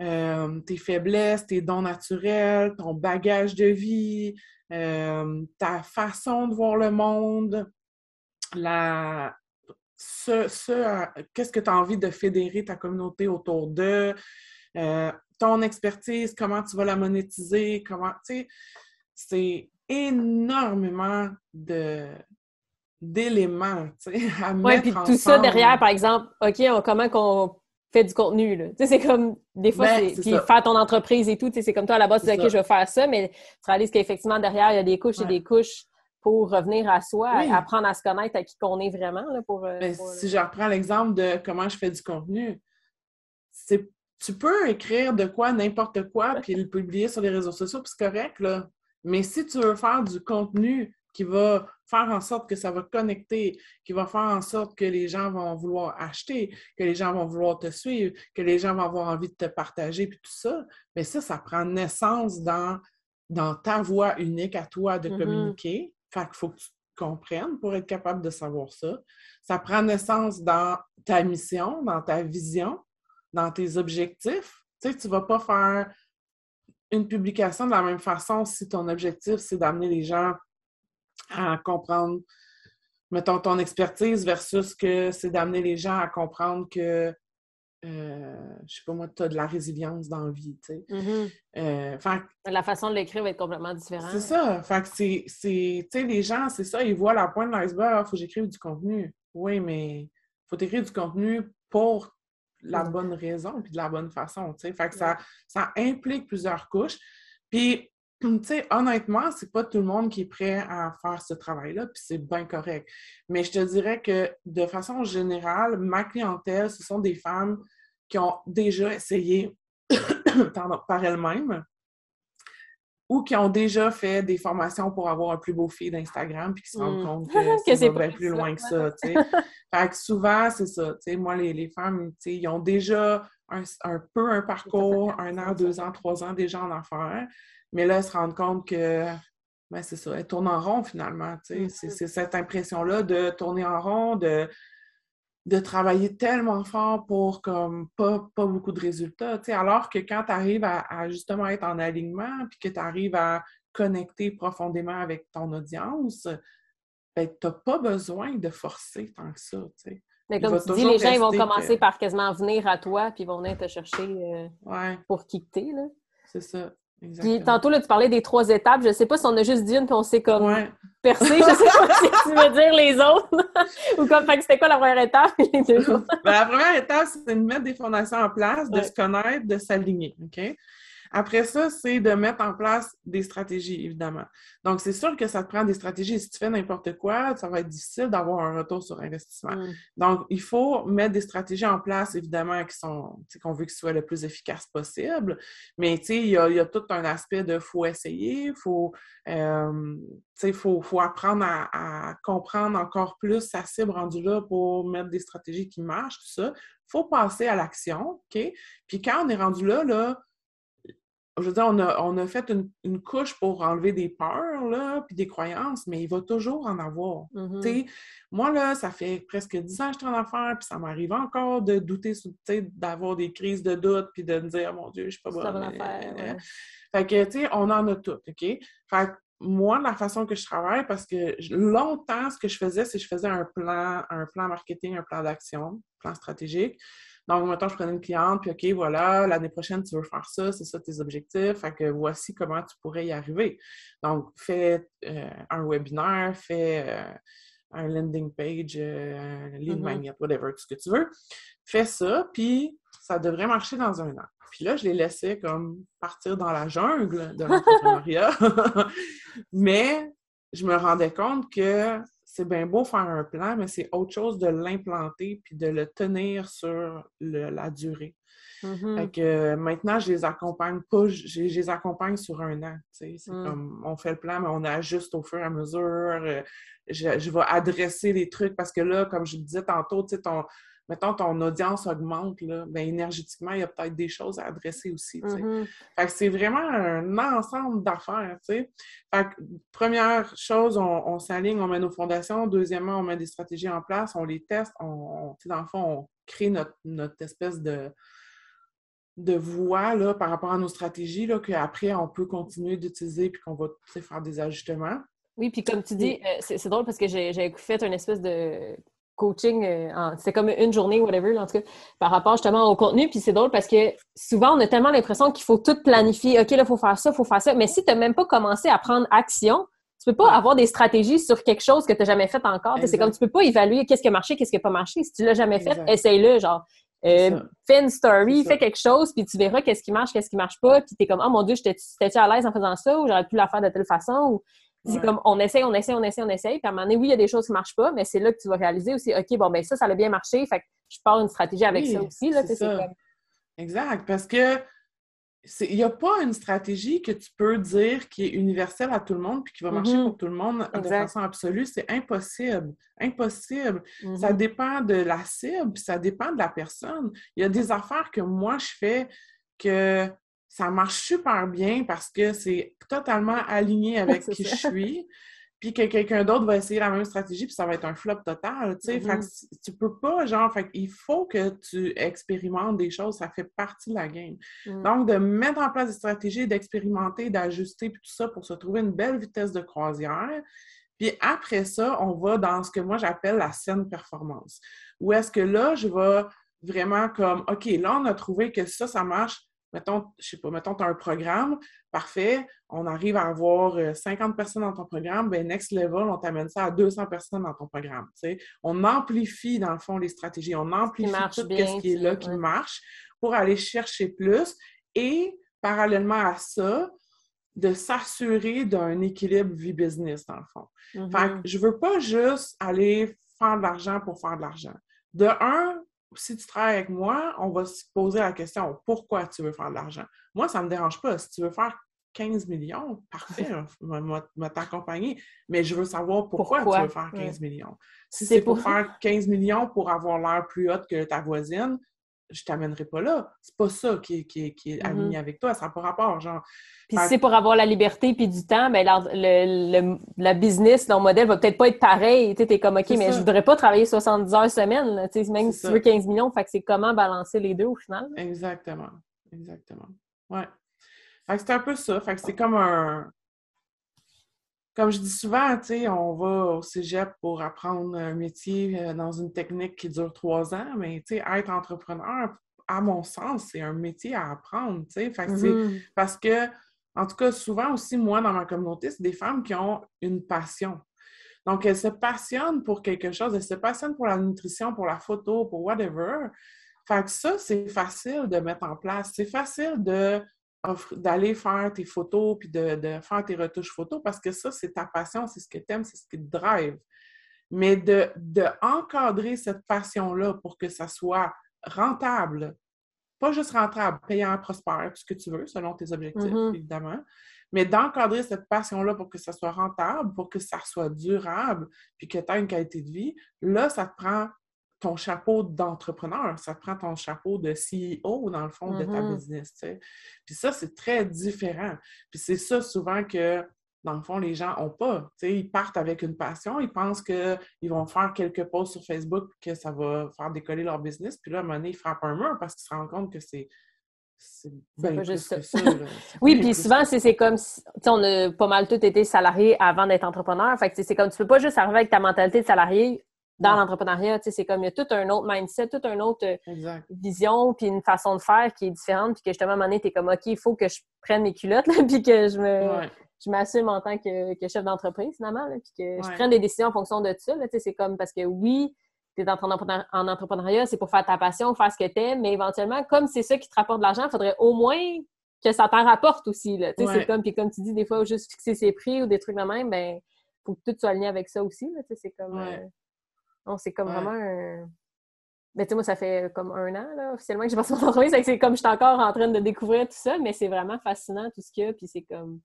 euh, tes faiblesses, tes dons naturels, ton bagage de vie, euh, ta façon de voir le monde, la, ce, qu'est-ce que tu as envie de fédérer ta communauté autour d'eux, euh, ton expertise, comment tu vas la monétiser, comment, tu sais, c'est énormément de d'éléments à mettre puis tout ça derrière, par exemple, OK, comment qu'on fais du contenu. Là? Tu sais, c'est comme, des fois, ben, c'est, puis faire ton entreprise et tout, tu sais, c'est comme toi, à la base, tu dis, OK, je vais faire ça, mais tu réalises qu'effectivement, derrière, il y a des couches et des couches pour revenir à soi, apprendre à se connaître à qui qu'on est vraiment. Là, pour, euh, ben, si je reprends l'exemple de comment je fais du contenu, c'est tu peux écrire de quoi, n'importe quoi, puis le publier sur les réseaux sociaux, puis c'est correct, là. Mais si tu veux faire du contenu qui va faire en sorte que ça va connecter, qui va faire en sorte que les gens vont vouloir acheter, que les gens vont vouloir te suivre, que les gens vont avoir envie de te partager, puis tout ça, mais ça, ça prend naissance dans, dans ta voix unique à toi de mm-hmm. communiquer. Fait qu'il faut que tu comprennes pour être capable de savoir ça. Ça prend naissance dans ta mission, dans ta vision, dans tes objectifs. Tu sais, tu ne vas pas faire une publication de la même façon si ton objectif, c'est d'amener les gens à comprendre, mettons, ton expertise versus que c'est d'amener les gens à comprendre que, euh, je sais pas moi, tu as de la résilience dans la vie, tu sais. Mm-hmm. Euh, la façon de l'écrire va être complètement différente. C'est ça. Fait que c'est, tu sais, les gens, c'est ça, ils voient la pointe de l'iceberg, il ah, faut que j'écrive du contenu. Oui, mais faut écrire du contenu pour la bonne raison puis de la bonne façon, tu sais. Fait que ça, ça implique plusieurs couches. Puis tu sais, honnêtement, c'est pas tout le monde qui est prêt à faire ce travail-là, puis c'est bien correct. Mais je te dirais que de façon générale, ma clientèle, ce sont des femmes qui ont déjà essayé <coughs> par elles-mêmes ou qui ont déjà fait des formations pour avoir un plus beau feed d'Instagram puis qui se rendent mmh. compte <laughs> que, c'est bien plus loin que ça. <laughs> fait que souvent, c'est ça. Moi, les, les femmes, ils ont déjà un, un peu un parcours, un an, deux ans, trois ans déjà en affaires. Mais là, elles se rendent compte que, ben, c'est ça, elles tournent en rond finalement. Mm-hmm. C'est cette impression-là de tourner en rond, de, de travailler tellement fort pour comme pas, pas beaucoup de résultats. Alors que quand tu arrives à, justement être en alignement, puis que tu arrives à connecter profondément avec ton audience, ben, tu n'as pas besoin de forcer tant que ça. Mais comme tu dis, les gens ils vont commencer par quasiment venir à toi, puis ils vont venir te chercher euh, pour quitter. C'est ça. Puis tantôt, là, tu parlais des trois étapes. Je sais pas si on a juste dit une, puis on s'est comme percé. Je sais pas <laughs> si tu veux dire les autres. <laughs> Ou comme, fait que c'était quoi la première étape? <laughs> ben, la première étape, c'est de mettre des fondations en place, de se connaître, de s'aligner. OK? Après ça, c'est de mettre en place des stratégies, évidemment. Donc, c'est sûr que ça te prend des stratégies. Si tu fais n'importe quoi, ça va être difficile d'avoir un retour sur investissement. Mm. Donc, il faut mettre des stratégies en place, évidemment, qui sont, qu'on veut qu'ils soient le plus efficaces possible. Mais, tu sais, il y a, tout un aspect de faut essayer, il faut, euh, faut, faut apprendre à, comprendre encore plus sa cible rendue là pour mettre des stratégies qui marchent, tout ça. Il faut passer à l'action, OK? Puis quand on est rendu là, là, je veux dire, on a, fait une, couche pour enlever des peurs, là, puis des croyances, mais il va toujours en avoir. Mm-hmm. Moi, là, ça fait presque dix ans que je suis en affaires, puis ça m'arrive encore de douter, d'avoir des crises de doute, puis de me dire, mon Dieu, je suis pas bonne. Affaire, Fait que, tu sais, on en a tout, OK? Fait que moi, la façon que je travaille, parce que longtemps, ce que je faisais, c'est que je faisais un plan, un plan marketing, un plan d'action, un plan stratégique. Donc, maintenant, je prenais une cliente, puis OK, voilà, l'année prochaine, tu veux faire ça, c'est ça tes objectifs, fait que voici comment tu pourrais y arriver. Donc, fais euh, un webinaire, fais euh, un landing page, euh, un lead mm-hmm. magnet, whatever, tout ce que tu veux. Fais ça, puis ça devrait marcher dans un an. Puis là, je les laissais comme partir dans la jungle de l'entrepreneuriat. <laughs> Mais je me rendais compte que c'est bien beau faire un plan, mais c'est autre chose de l'implanter puis de le tenir sur la durée. Mm-hmm. que maintenant, je les accompagne pas, je, les accompagne sur un an. C'est mm. comme on fait le plan, mais on ajuste au fur et à mesure. Euh, je, je, vais adresser les trucs parce que là, comme je le disais tantôt, ton, mettons, ton audience augmente, là, bien, énergétiquement, il y a peut-être des choses à adresser aussi. Mm-hmm. Fait que c'est vraiment un ensemble d'affaires. Fait que, première chose, on, s'aligne, on met nos fondations. Deuxièmement, on met des stratégies en place, on les teste. On, dans le fond, on crée notre, espèce de de voie là, par rapport à nos stratégies qu'après, on peut continuer d'utiliser puis qu'on va faire des ajustements. Oui, puis comme tu dis, euh, c'est drôle parce que j'ai fait une espèce de coaching, euh, c'est comme une journée, whatever, en tout cas, par rapport justement au contenu. Puis c'est drôle parce que souvent, on a tellement l'impression qu'il faut tout planifier. OK, là, il faut faire ça, il faut faire ça. Mais si tu n'as même pas commencé à prendre action, tu peux pas avoir des stratégies sur quelque chose que tu n'as jamais fait encore. C'est comme tu peux pas évaluer qu'est-ce qui a marché, qu'est-ce qui n'a pas marché. Si tu l'as jamais fait, essaye-le, genre. Euh, fais une story, fais quelque chose, puis tu verras qu'est-ce qui marche, qu'est-ce qui marche pas, puis tu es comme, oh mon Dieu, j'étais-tu à l'aise en faisant ça, ou j'aurais pu la faire de telle façon, ou c'est comme on essaye, on essaye, on essaye, on essaye. Puis à un moment donné, oui, il y a des choses qui ne marchent pas, mais c'est là que tu vas réaliser aussi, OK, bon, ben ça, ça a bien marché. Fait que je pars une stratégie avec ça aussi. Là, Exact. Parce que il n'y a pas une stratégie que tu peux dire qui est universelle à tout le monde puis qui va marcher mm-hmm. pour tout le monde de façon absolue. C'est impossible. Impossible. Ça mm-hmm. dépend de la cible, ça dépend de la personne. Il y a des affaires que moi, je fais que ça marche super bien parce que c'est totalement aligné <laughs> avec qui je suis. Puis que quelqu'un d'autre va essayer la même stratégie, puis ça va être un flop total, tu sais. Mm-hmm. tu peux pas, genre, fait il faut que tu expérimentes des choses, ça fait partie de la game. Mm. Donc, de mettre en place des stratégies, d'expérimenter, d'ajuster, puis tout ça pour se trouver une belle vitesse de croisière. Puis après ça, on va dans ce que moi j'appelle la scène performance. Où est-ce que là, je vais vraiment comme, OK, là, on a trouvé que ça, ça marche mettons, je sais pas, mettons, tu as un programme, parfait, on arrive à avoir 50 euh, personnes dans ton programme, ben next level, on t'amène ça à 200 personnes dans ton programme. On amplifie, dans le fond, les stratégies, on amplifie tout ce qui est là, qui marche, pour aller chercher plus et, parallèlement à ça, de s'assurer d'un équilibre vie-business, dans le fond. Fait que mm-hmm. je veux pas juste aller faire de l'argent pour faire de l'argent. De un, si tu travailles avec moi, on va se poser la question pourquoi tu veux faire de l'argent? Moi, ça ne me dérange pas. Si tu veux faire 15 millions, parfait, <laughs> je vais t'accompagner. Mais je veux savoir pourquoi, tu veux faire 15 millions. Si c'est pour... faire 15 millions pour avoir l'air plus haute que ta voisine, je t'amènerai pas là. C'est pas ça qui, est mm-hmm. aligné avec toi. Ça n'a pas rapport. Genre, puis si c'est pour avoir la liberté puis du temps, ben le, le, business, ton modèle va peut-être pas être pareil. Tu es comme, OK, mais je voudrais pas travailler 70 heures semaine. même si tu veux 15 millions, fait que c'est comment balancer les deux au final? Exactement. Exactement. Ouais. Fait que c'est un peu ça. Fait que c'est comme un, comme je dis souvent, on va au cégep pour apprendre un métier euh, dans une technique qui dure trois ans, mais être entrepreneur, à mon sens, c'est un métier à apprendre. Mm-hmm. Parce que, en tout cas, souvent aussi, moi, dans ma communauté, c'est des femmes qui ont une passion. Donc, elles se passionnent pour quelque chose, elles se passionnent pour la nutrition, pour la photo, pour whatever. Fait que ça, c'est facile de mettre en place. C'est facile de d'aller faire tes photos puis de, faire tes retouches photos parce que ça, c'est ta passion, c'est ce que tu aimes, c'est ce qui te drive. Mais de, de encadrer cette passion-là pour que ça soit rentable, pas juste rentable, payant, prospère, tout ce que tu veux, selon tes objectifs, mm-hmm. évidemment, mais d'encadrer cette passion-là pour que ça soit rentable, pour que ça soit durable, puis que tu aies une qualité de vie, là, ça te prend ton chapeau d'entrepreneur, ça te prend ton chapeau de CEO, dans le fond, de ta mm-hmm. business. Puis ça, c'est très différent. Puis c'est ça souvent que, dans le fond, les gens n'ont pas. ils partent avec une passion, ils pensent qu'ils vont faire quelques posts sur Facebook, que ça va faire décoller leur business. Puis là, à un moment donné, ils frappent un mur parce qu'ils se rendent compte que c'est pas juste ça. <laughs> oui, puis souvent, c'est comme si, on a pas mal tous été salariés avant d'être entrepreneur. Fait c'est comme tu peux pas juste arriver avec ta mentalité de salarié dans l'entrepreneuriat. C'est comme il y a tout un autre mindset, toute une autre euh, vision, puis une façon de faire qui est différente, puis que justement, à un moment donné, tu es comme, OK, il faut que je prenne mes culottes, <laughs> puis que je me. Je m'assume en tant que, chef d'entreprise, finalement, puis que je prenne des décisions en fonction de ça. C'est comme parce que oui, tu es en, en entrepreneuriat, c'est pour faire ta passion, faire ce que tu aimes, mais éventuellement, comme c'est ça qui te rapporte de l'argent, il faudrait au moins que ça t'en rapporte aussi. C'est comme, puis comme tu dis, des fois, juste fixer ses prix ou des trucs de même, ben faut que tout soit aligné avec ça aussi. C'est comme. Euh, non, c'est comme vraiment un. Ben, tu sais, moi, ça fait comme un an, là, officiellement, que j'ai passé mon entreprise. C'est comme je suis encore en train de découvrir tout ça, mais c'est vraiment fascinant tout ce qu'il y a. Puis c'est comme.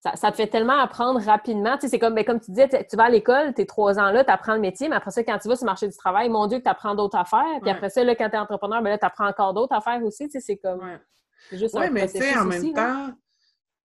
Ça, te fait tellement apprendre rapidement. Tu sais, c'est comme, ben, comme tu disais, tu vas à l'école, tu es trois ans là, tu apprends le métier, mais après ça, quand tu vas sur le marché du travail, mon Dieu, que tu apprends d'autres affaires. Puis après ça, là, quand tu es entrepreneur, ben là, tu apprends encore d'autres affaires aussi. Tu sais, c'est comme. Oui, mais tu sais, en même temps,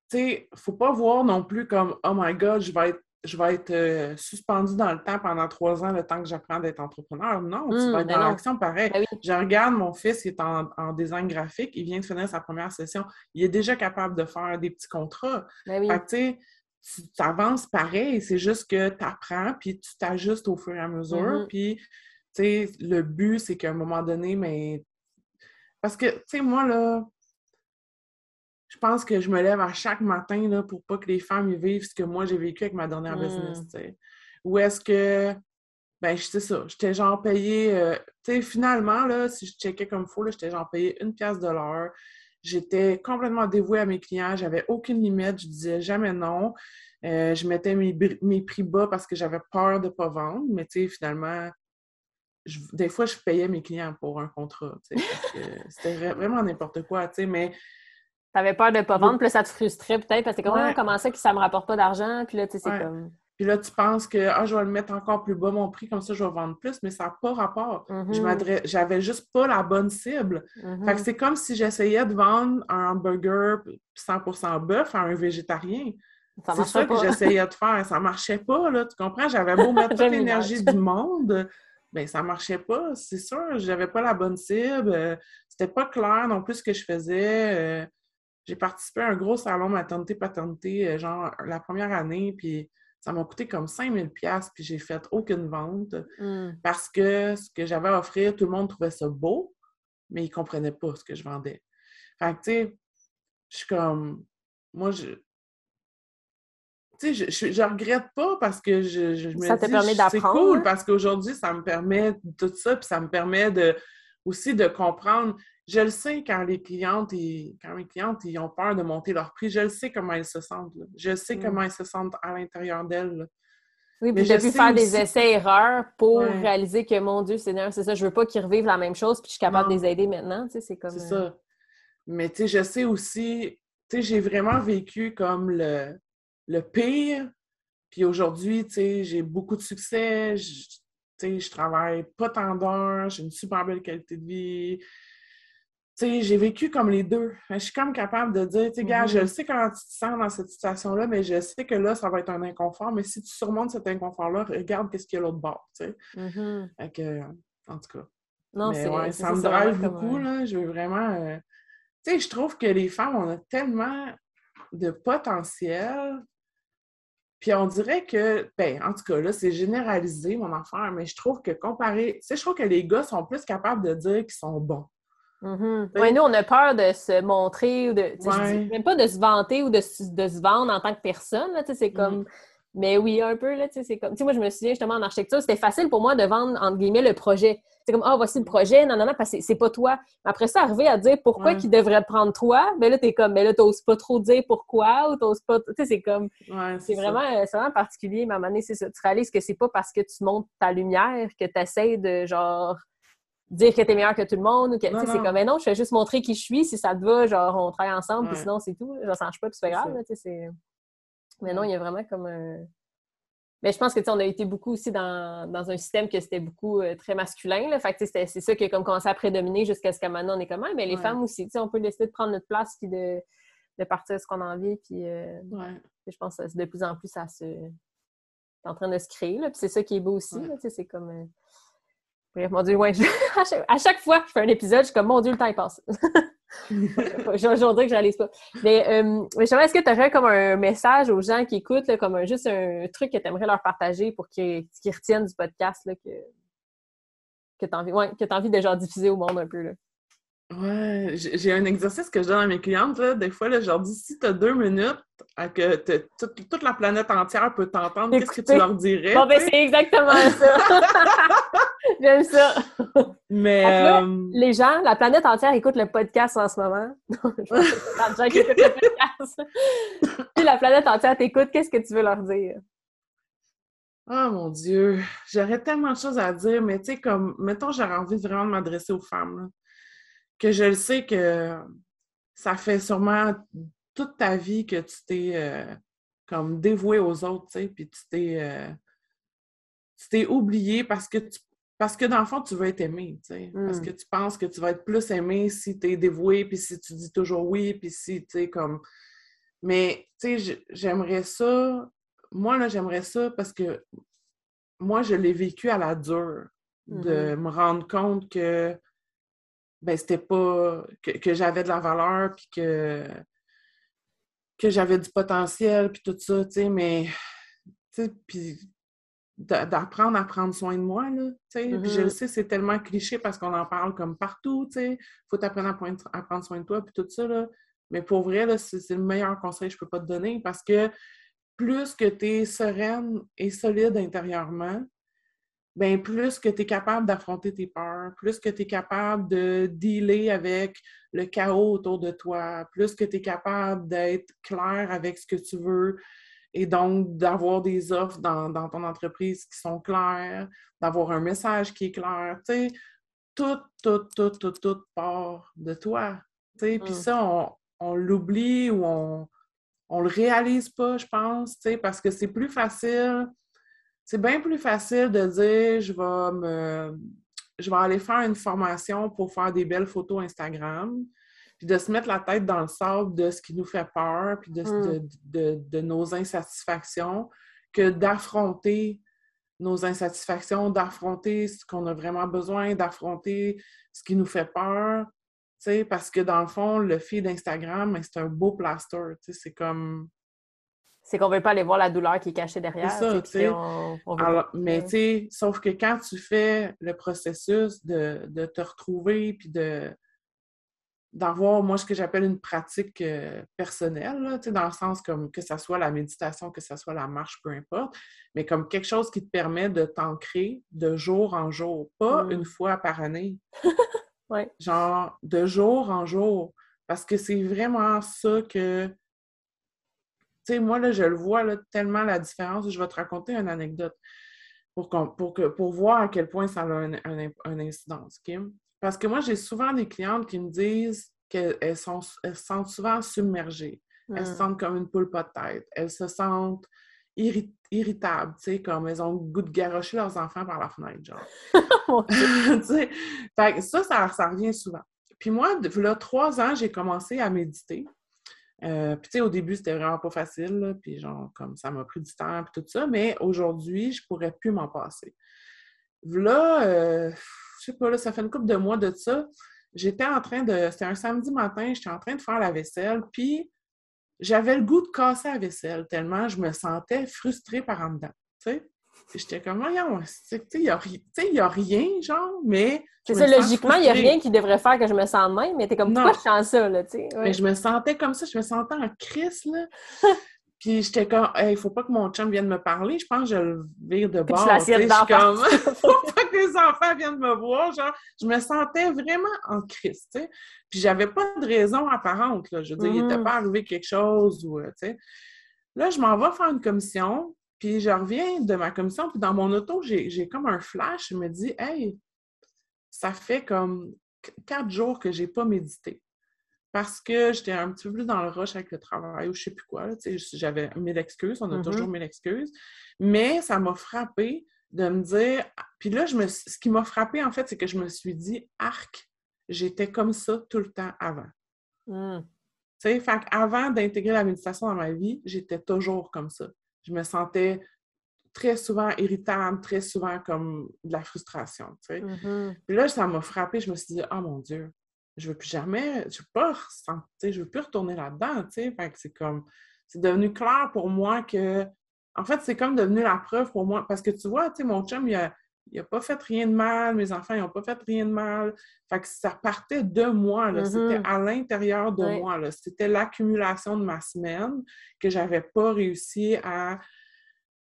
tu sais, faut pas voir non plus comme, oh my God, je vais être je vais être euh, suspendu dans le temps pendant trois ans, le temps que j'apprends d'être entrepreneur. Non, tu vas être ben dans l'action pareil. Ben je regarde mon fils qui est en, design graphique, il vient de finir sa première session. Il est déjà capable de faire des petits contrats. Ben fait tu avances pareil, c'est juste que tu apprends, puis tu t'ajustes au fur et à mesure. Mm-hmm. Puis, tu sais, le but, c'est qu'à un moment donné, mais. Parce que, tu sais, moi, là, je pense que je me lève à chaque matin là, pour pas que les femmes y vivent ce que moi j'ai vécu avec ma dernière business. Mmh. Ou est-ce que, ben, sais ça, j'étais genre payé, euh, tu sais, finalement, là, si je checkais comme il faut, j'étais genre payé une pièce de l'heure. J'étais complètement dévouée à mes clients, j'avais aucune limite, je disais jamais non. Euh, je mettais mes, prix bas parce que j'avais peur de ne pas vendre, mais tu sais, finalement, des fois, je payais mes clients pour un contrat, c'était vraiment n'importe quoi, tu sais, mais T'avais peur de ne pas vendre, puis là, ça te frustrait peut-être parce que comment, ouais. comment ça que ça me rapporte pas d'argent, puis là, tu sais, c'est comme. Puis là, tu penses que ah, je vais le mettre encore plus bas mon prix, comme ça, je vais vendre plus, mais ça n'a pas rapport. Mm-hmm. J'avais juste pas la bonne cible. Fait que mm-hmm. c'est comme si j'essayais de vendre un hamburger 100% bœuf à un végétarien. C'est ça que j'essayais de faire. Ça marchait pas, là, tu comprends? J'avais beau mettre <laughs> toute l'énergie du monde, mais ça marchait pas, c'est sûr. J'avais pas la bonne cible. Euh, c'était pas clair non plus ce que je faisais. J'ai participé à un gros salon maternité-paternité, euh, genre la première année, puis ça m'a coûté comme 5000 pièces puis j'ai fait aucune vente mmh. parce que ce que j'avais à offrir, tout le monde trouvait ça beau, mais ils ne comprenaient pas ce que je vendais. Fait que, tu sais, je suis comme... Moi, je... Tu sais, je, je, regrette pas parce que je, je me ça te permet d'apprendre? C'est cool parce qu'aujourd'hui, ça me permet tout ça, puis ça me permet de aussi de comprendre je le sais quand les clientes et quand mes clientes ils ont peur de monter leur prix, je le sais comment elles se sentent. Je sais comment mm. elles se sentent à l'intérieur d'elles. Oui, puis j'ai pu faire des essais-erreurs pour réaliser que, mon Dieu, c'est ça, je veux pas qu'ils revivent la même chose, puis je suis capable de les aider maintenant, tu sais, c'est comme... C'est ça. Euh, Mais, tu sais, je sais aussi, tu sais, j'ai vraiment vécu comme le, le pire, puis aujourd'hui, tu sais, j'ai beaucoup de succès, tu sais, je travaille pas tant d'heures, j'ai une super belle qualité de vie, j'ai vécu comme les deux. Je suis comme capable de dire, tu gars, je mm-hmm. sais comment tu te sens dans cette situation-là, mais je sais que là, ça va être un inconfort. Mais si tu surmontes cet inconfort-là, regarde qu'est-ce qu'il y a l'autre bord, tu sais. Mm-hmm. en tout cas. Non, mais ça me drive beaucoup, là. Je veux vraiment... Euh, tu sais, je trouve que les femmes, on a tellement de potentiel, Puis on dirait que, ben, en tout cas, là, c'est généralisé, mon affaire, mais je trouve que comparé, tu sais, je trouve que les gars sont plus capables de dire qu'ils sont bons. Mm nous, on a peur de se montrer ou de. Même pas de se vanter ou de, de, se vendre en tant que personne. C'est mm. comme. Mais oui, un peu, là, c'est comme. Tu sais, moi, je me souviens justement en architecture, c'était facile pour moi de vendre, entre guillemets, le projet. C'est comme, ah, voici le projet, non, non, non, parce que c'est pas toi. Après ça, arriver à dire pourquoi il devrait prendre toi, mais ben là, t'es comme, mais ben là, t'oses pas trop dire pourquoi ou t'oses pas. Tu sais, c'est comme. c'est vraiment, vraiment particulier, mais à un moment donné, c'est ça. Tu réalises que c'est pas parce que tu montes ta lumière que tu essaies de, genre, dire que t'es meilleur que tout le monde ou que, c'est comme, mais non, je vais juste montrer qui je suis, si ça te va, genre, on travaille ensemble, puis sinon, c'est tout. Je change pas, puis c'est pas grave, tu sais, Mais non, il y a vraiment comme un mais je pense que on a été beaucoup aussi dans, un système que c'était beaucoup euh, très masculin. Là. Fait c'est ça qui a comme commencé à prédominer jusqu'à ce qu'à maintenant on est comme mais les femmes aussi, on peut décider de prendre notre place puis de, de partir ce qu'on a envie. Puis euh, je pense que de plus en plus ça se. en train de se créer. Puis c'est ça qui est beau aussi. C'est comme. Euh, bref, mon Dieu, ouais, <laughs> à chaque fois que je fais un épisode, je suis comme mon Dieu, le temps il passe. <laughs> J'aurais que je réalise pas. Mais, euh, est-ce que tu aurais comme un message aux gens qui écoutent, comme un, juste un truc que tu aimerais leur partager pour qu'ils retiennent du podcast là, que, que tu as, envie, ouais, envie de genre diffuser au monde un peu? Là? Ouais, j'ai un exercice que je donne à mes clientes. Là. Des fois, là, je leur dis si tu as deux minutes, que toute, la planète entière peut t'entendre, qu'est-ce que tu leur dirais? Bon, ben, c'est exactement ça. <laughs> J'aime ça. Mais. Euh, les gens, la planète entière écoute le podcast en ce moment. <laughs> je gens qui écoutent le podcast. si la planète entière t'écoute, qu'est-ce que tu veux leur dire? Oh mon Dieu, j'aurais tellement de choses à dire, mais tu sais, comme, mettons, j'aurais envie vraiment de m'adresser aux femmes que je le sais que ça fait sûrement toute ta vie que tu t'es euh, comme dévoué aux autres, tu sais, puis tu t'es euh, tu t'es oublié parce que tu parce que dans le fond, tu veux être aimé, tu sais. Parce mmh. que tu penses que tu vas être plus aimé si tu es dévoué, puis si tu dis toujours oui, puis si, tu sais, comme... Mais, tu sais, j'aimerais ça... Moi, là, j'aimerais ça parce que moi, je l'ai vécu à la dure, de mmh me rendre compte que ben c'était pas que, j'avais de la valeur puis que que j'avais du potentiel puis tout ça, tu sais, mais tu sais, puis d'apprendre à prendre soin de moi, là, tu sais, puis je le mm-hmm. sais, c'est tellement cliché parce qu'on en parle comme partout, tu sais, faut t'apprendre à, prendre soin de toi puis tout ça, là, mais pour vrai, c'est le meilleur conseil que je peux pas te donner parce que plus que tu es sereine et solide intérieurement, bien, plus que tu es capable d'affronter tes peurs, plus que tu es capable de dealer avec le chaos autour de toi, plus que tu es capable d'être clair avec ce que tu veux et donc d'avoir des offres dans, ton entreprise qui sont claires, d'avoir un message qui est clair, tu sais, tout, tout, tout, tout, tout part de toi. Tu sais, puis mmh. ça, on, on l'oublie ou on, on le réalise pas, je pense, tu sais, parce que c'est plus facile c'est bien plus facile de dire je vais me je vais aller faire une formation pour faire des belles photos Instagram, puis de se mettre la tête dans le sable de ce qui nous fait peur, puis de, mmh. nos insatisfactions, que d'affronter nos insatisfactions, d'affronter ce qu'on a vraiment besoin, d'affronter ce qui nous fait peur. Parce que dans le fond, le feed d'Instagram, c'est un beau plaster. C'est comme c'est qu'on ne veut pas aller voir la douleur qui est cachée derrière. Ça, mais tu sais, sauf que quand tu fais le processus de, te retrouver puis de d'avoir, moi, ce que j'appelle une pratique euh, personnelle, là, dans le sens comme que ce soit la méditation, que ce soit la marche, peu importe, mais comme quelque chose qui te permet de t'ancrer de jour en jour, pas mm. une fois par année. <laughs> Genre, de jour en jour. Parce que c'est vraiment ça que tu sais, moi, là, je le vois là, tellement la différence. Je vais te raconter une anecdote pour, pour, que, pour voir à quel point ça a un, un, incidence. Parce que moi, j'ai souvent des clientes qui me disent qu'elles sont, elles se sentent souvent submergées. Elles se mmh. sentent comme une poule pas de tête. Elles se sentent irritables, tu sais, comme elles ont le goût de garrocher leurs enfants par la fenêtre, genre. <laughs> <laughs> fait, ça, ça, ça revient souvent. Puis moi, là, trois ans, j'ai commencé à méditer. Euh, puis, tu sais, au début, c'était vraiment pas facile, puis genre, comme ça m'a pris du temps, puis tout ça, mais aujourd'hui, je pourrais plus m'en passer. Là, euh, je sais pas, là, ça fait une couple de mois de ça, j'étais en train de... C'était un samedi matin, j'étais en train de faire la vaisselle, puis j'avais le goût de casser la vaisselle tellement je me sentais frustrée par en dedans. Tu sais? J'étais comme, voyons, tu sais, il n'y a, rien, genre, mais. C'est ça, logiquement, il n'y a rien qui devrait faire que je me sente même, mais t'es comme, pourquoi je sens ça, là, tu sais? Mais je me sentais comme ça, je me sentais en crise, là. <laughs> Puis j'étais comme, il ne faut pas que mon chum vienne me parler, je pense que je le vire de bord. Tu je suis comme, faut <laughs> les enfants viennent me voir. Genre, je me sentais vraiment en crise, tu sais. Puis j'avais pas de raison apparente, là. Je veux dire, il n'était mm-hmm. pas arrivé quelque chose ou, euh, tu sais. Là, je m'en vais faire une commission, puis je reviens de ma commission, puis dans mon auto, j'ai comme un flash. Je me dis, hey, ça fait comme quatre jours que j'ai pas médité parce que j'étais un petit peu plus dans le rush avec le travail ou je sais plus quoi. J'avais mille excuses, on a mm-hmm. toujours mille excuses. Mais ça m'a frappé de me dire. Puis là, je me... ce qui m'a frappé, en fait, c'est que je me suis dit, arc, j'étais comme ça tout le temps avant. Mm. Tu sais, fait avant d'intégrer la méditation dans ma vie, j'étais toujours comme ça. Je me sentais très souvent irritable, très souvent comme de la frustration. Tu sais. Mm-hmm. Puis là, ça m'a frappé. Je me suis dit, oh mon Dieu, je veux plus jamais, je veux pas je veux plus retourner là-dedans, tu sais. c'est comme, c'est devenu clair pour moi que, en fait, c'est comme devenu la preuve pour moi, parce que tu vois, tu sais, mon chum, il a, il a pas fait rien de mal, mes enfants, ils ont pas fait rien de mal. Fait que ça partait de moi, là. C'était mm-hmm. à l'intérieur de moi, là. C'était l'accumulation de ma semaine que j'avais pas réussi à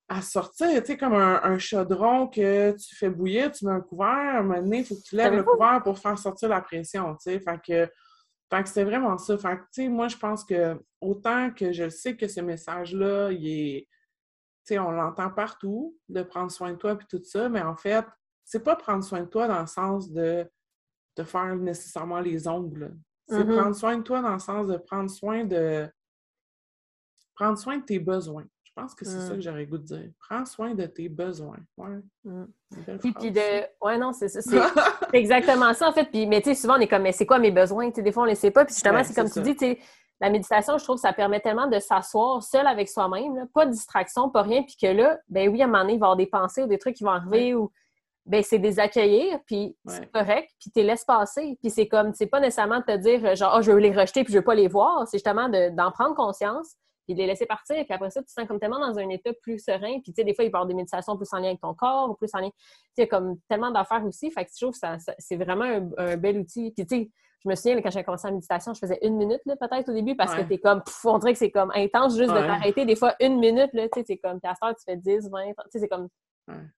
à sortir, tu sais, comme un, chaudron que tu fais bouillir, tu mets un couvert, à un moment donné, il faut que tu lèves le couvert pour faire sortir la pression, tu sais. Fait que, fait que c'est vraiment ça. Fait que, tu sais, moi, je pense que autant que je sais que ce message-là, il est, sais, on l'entend partout, de prendre soin de toi puis tout ça, mais en fait, c'est pas prendre soin de toi dans le sens de, de faire nécessairement les ongles. C'est mm-hmm. prendre soin de toi dans le sens de prendre soin de prendre soin de tes besoins. Je pense que c'est ça mmh. que j'aurais goût de dire. Prends soin de tes besoins. Ouais. Mmh. Puis, de. Ouais, non, c'est ça. <laughs> C'est exactement ça, en fait. Puis, mais tu sais, souvent, on est comme, mais c'est quoi mes besoins? des fois, on ne les sait pas. Puis, justement, c'est comme tu dis, tu la méditation, je trouve ça permet tellement de s'asseoir seul avec soi-même, pas de distraction, pas rien. Puis que là, ben oui, à un moment donné, il va y avoir des pensées ou des trucs qui vont arriver ou. Ben, c'est des accueillir, puis c'est correct, puis tu les laisses passer. Puis c'est comme, c'est pas nécessairement de te dire, genre, oh, je veux les rejeter, puis je veux pas les voir. C'est justement d'en prendre conscience, puis de les laisser partir. Puis après ça, tu te sens comme tellement dans un état plus serein. Puis tu sais, des fois, il peut y avoir des méditations plus en lien avec ton corps ou plus en lien. Tu sais, comme tellement d'affaires aussi. Fait que je trouve que ça, c'est vraiment un, bel outil. Puis tu sais, je me souviens, quand j'ai commencé la méditation, je faisais une minute peut-être au début parce que t'es comme, on dirait que c'est comme intense juste de t'arrêter. Des fois, une minute, là, tu sais, c'est comme, puis à tu fais 10, 20, tu sais, c'est comme,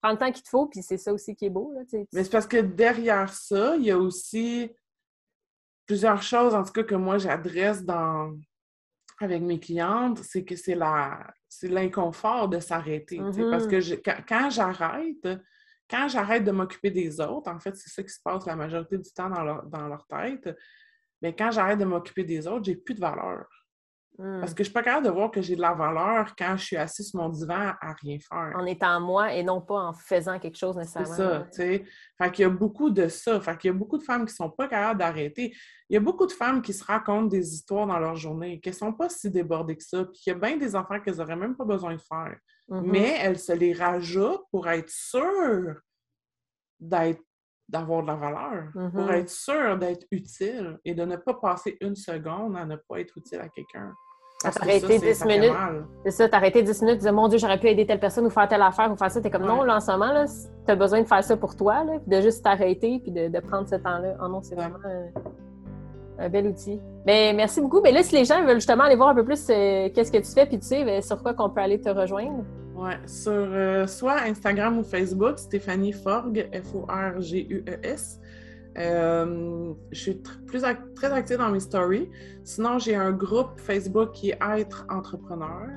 prends le temps qu'il te faut, puis c'est ça aussi qui est beau. Là, Mais c'est parce que derrière ça, il y a aussi plusieurs choses, en tout cas, que moi, j'adresse dans, avec mes clientes, c'est que c'est la c'est l'inconfort de s'arrêter. Parce mm-hmm. que quand, j'arrête, quand j'arrête de m'occuper des autres, en fait, c'est ça qui se passe la majorité du temps dans leur, dans leur tête, mais quand j'arrête de m'occuper des autres, j'ai plus de valeur. Parce mmh. que je suis pas capable de voir que j'ai de la valeur quand je suis assis sur mon divan à rien faire. En étant moi et non pas en faisant quelque chose nécessairement. C'est ça, tu sais. Fait qu'il y a beaucoup de ça. Fait qu'il y a beaucoup de femmes qui sont pas capables d'arrêter. Il y a beaucoup de femmes qui se racontent des histoires dans leur journée, qui sont pas si débordées que ça, puis il y a bien des enfants qu'elles auraient même pas besoin de faire. Mmh Mais elles se les rajoutent pour être sûres d'être d'avoir de la valeur, pour mmh être sûres d'être utile et de ne pas passer une seconde à ne pas être utile à quelqu'un. T'as arrêté 10 minutes. C'est ça, t'as arrêté 10 minutes, tu disais, mon Dieu, j'aurais pu aider telle personne ou faire telle affaire ou faire ça. T'es comme, non, là, en ce moment, là, t'as besoin de faire ça pour toi, là, de juste t'arrêter puis de, prendre ce temps-là. Oh non, c'est vraiment un, bel outil. Mais merci beaucoup. Mais là, si les gens veulent justement aller voir un peu plus euh, qu'est-ce que tu fais, puis tu sais, ben, sur quoi qu'on peut aller te rejoindre. Ouais, sur euh, soit Instagram ou Facebook, Stéphanie Forgue, F-O-R-G-U-E-S. Euh, je suis plus très active dans mes stories. Sinon, j'ai un groupe Facebook qui est Être entrepreneur,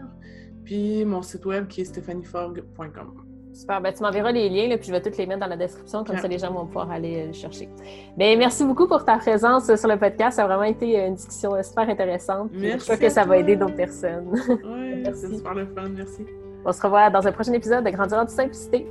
puis mon site web qui est stéphanieforg.com. Super. Ben, tu m'enverras les liens, là, puis je vais tous les mettre dans la description, comme ça les gens vont pouvoir aller euh, le chercher. Ben, merci beaucoup pour ta présence sur le podcast. Ça a vraiment été une discussion super intéressante. Merci je crois que ça va aider d'autres personnes. Oui, <laughs> c'est super le fun. Merci. On se revoit dans un prochain épisode de Grandir en toute simplicité.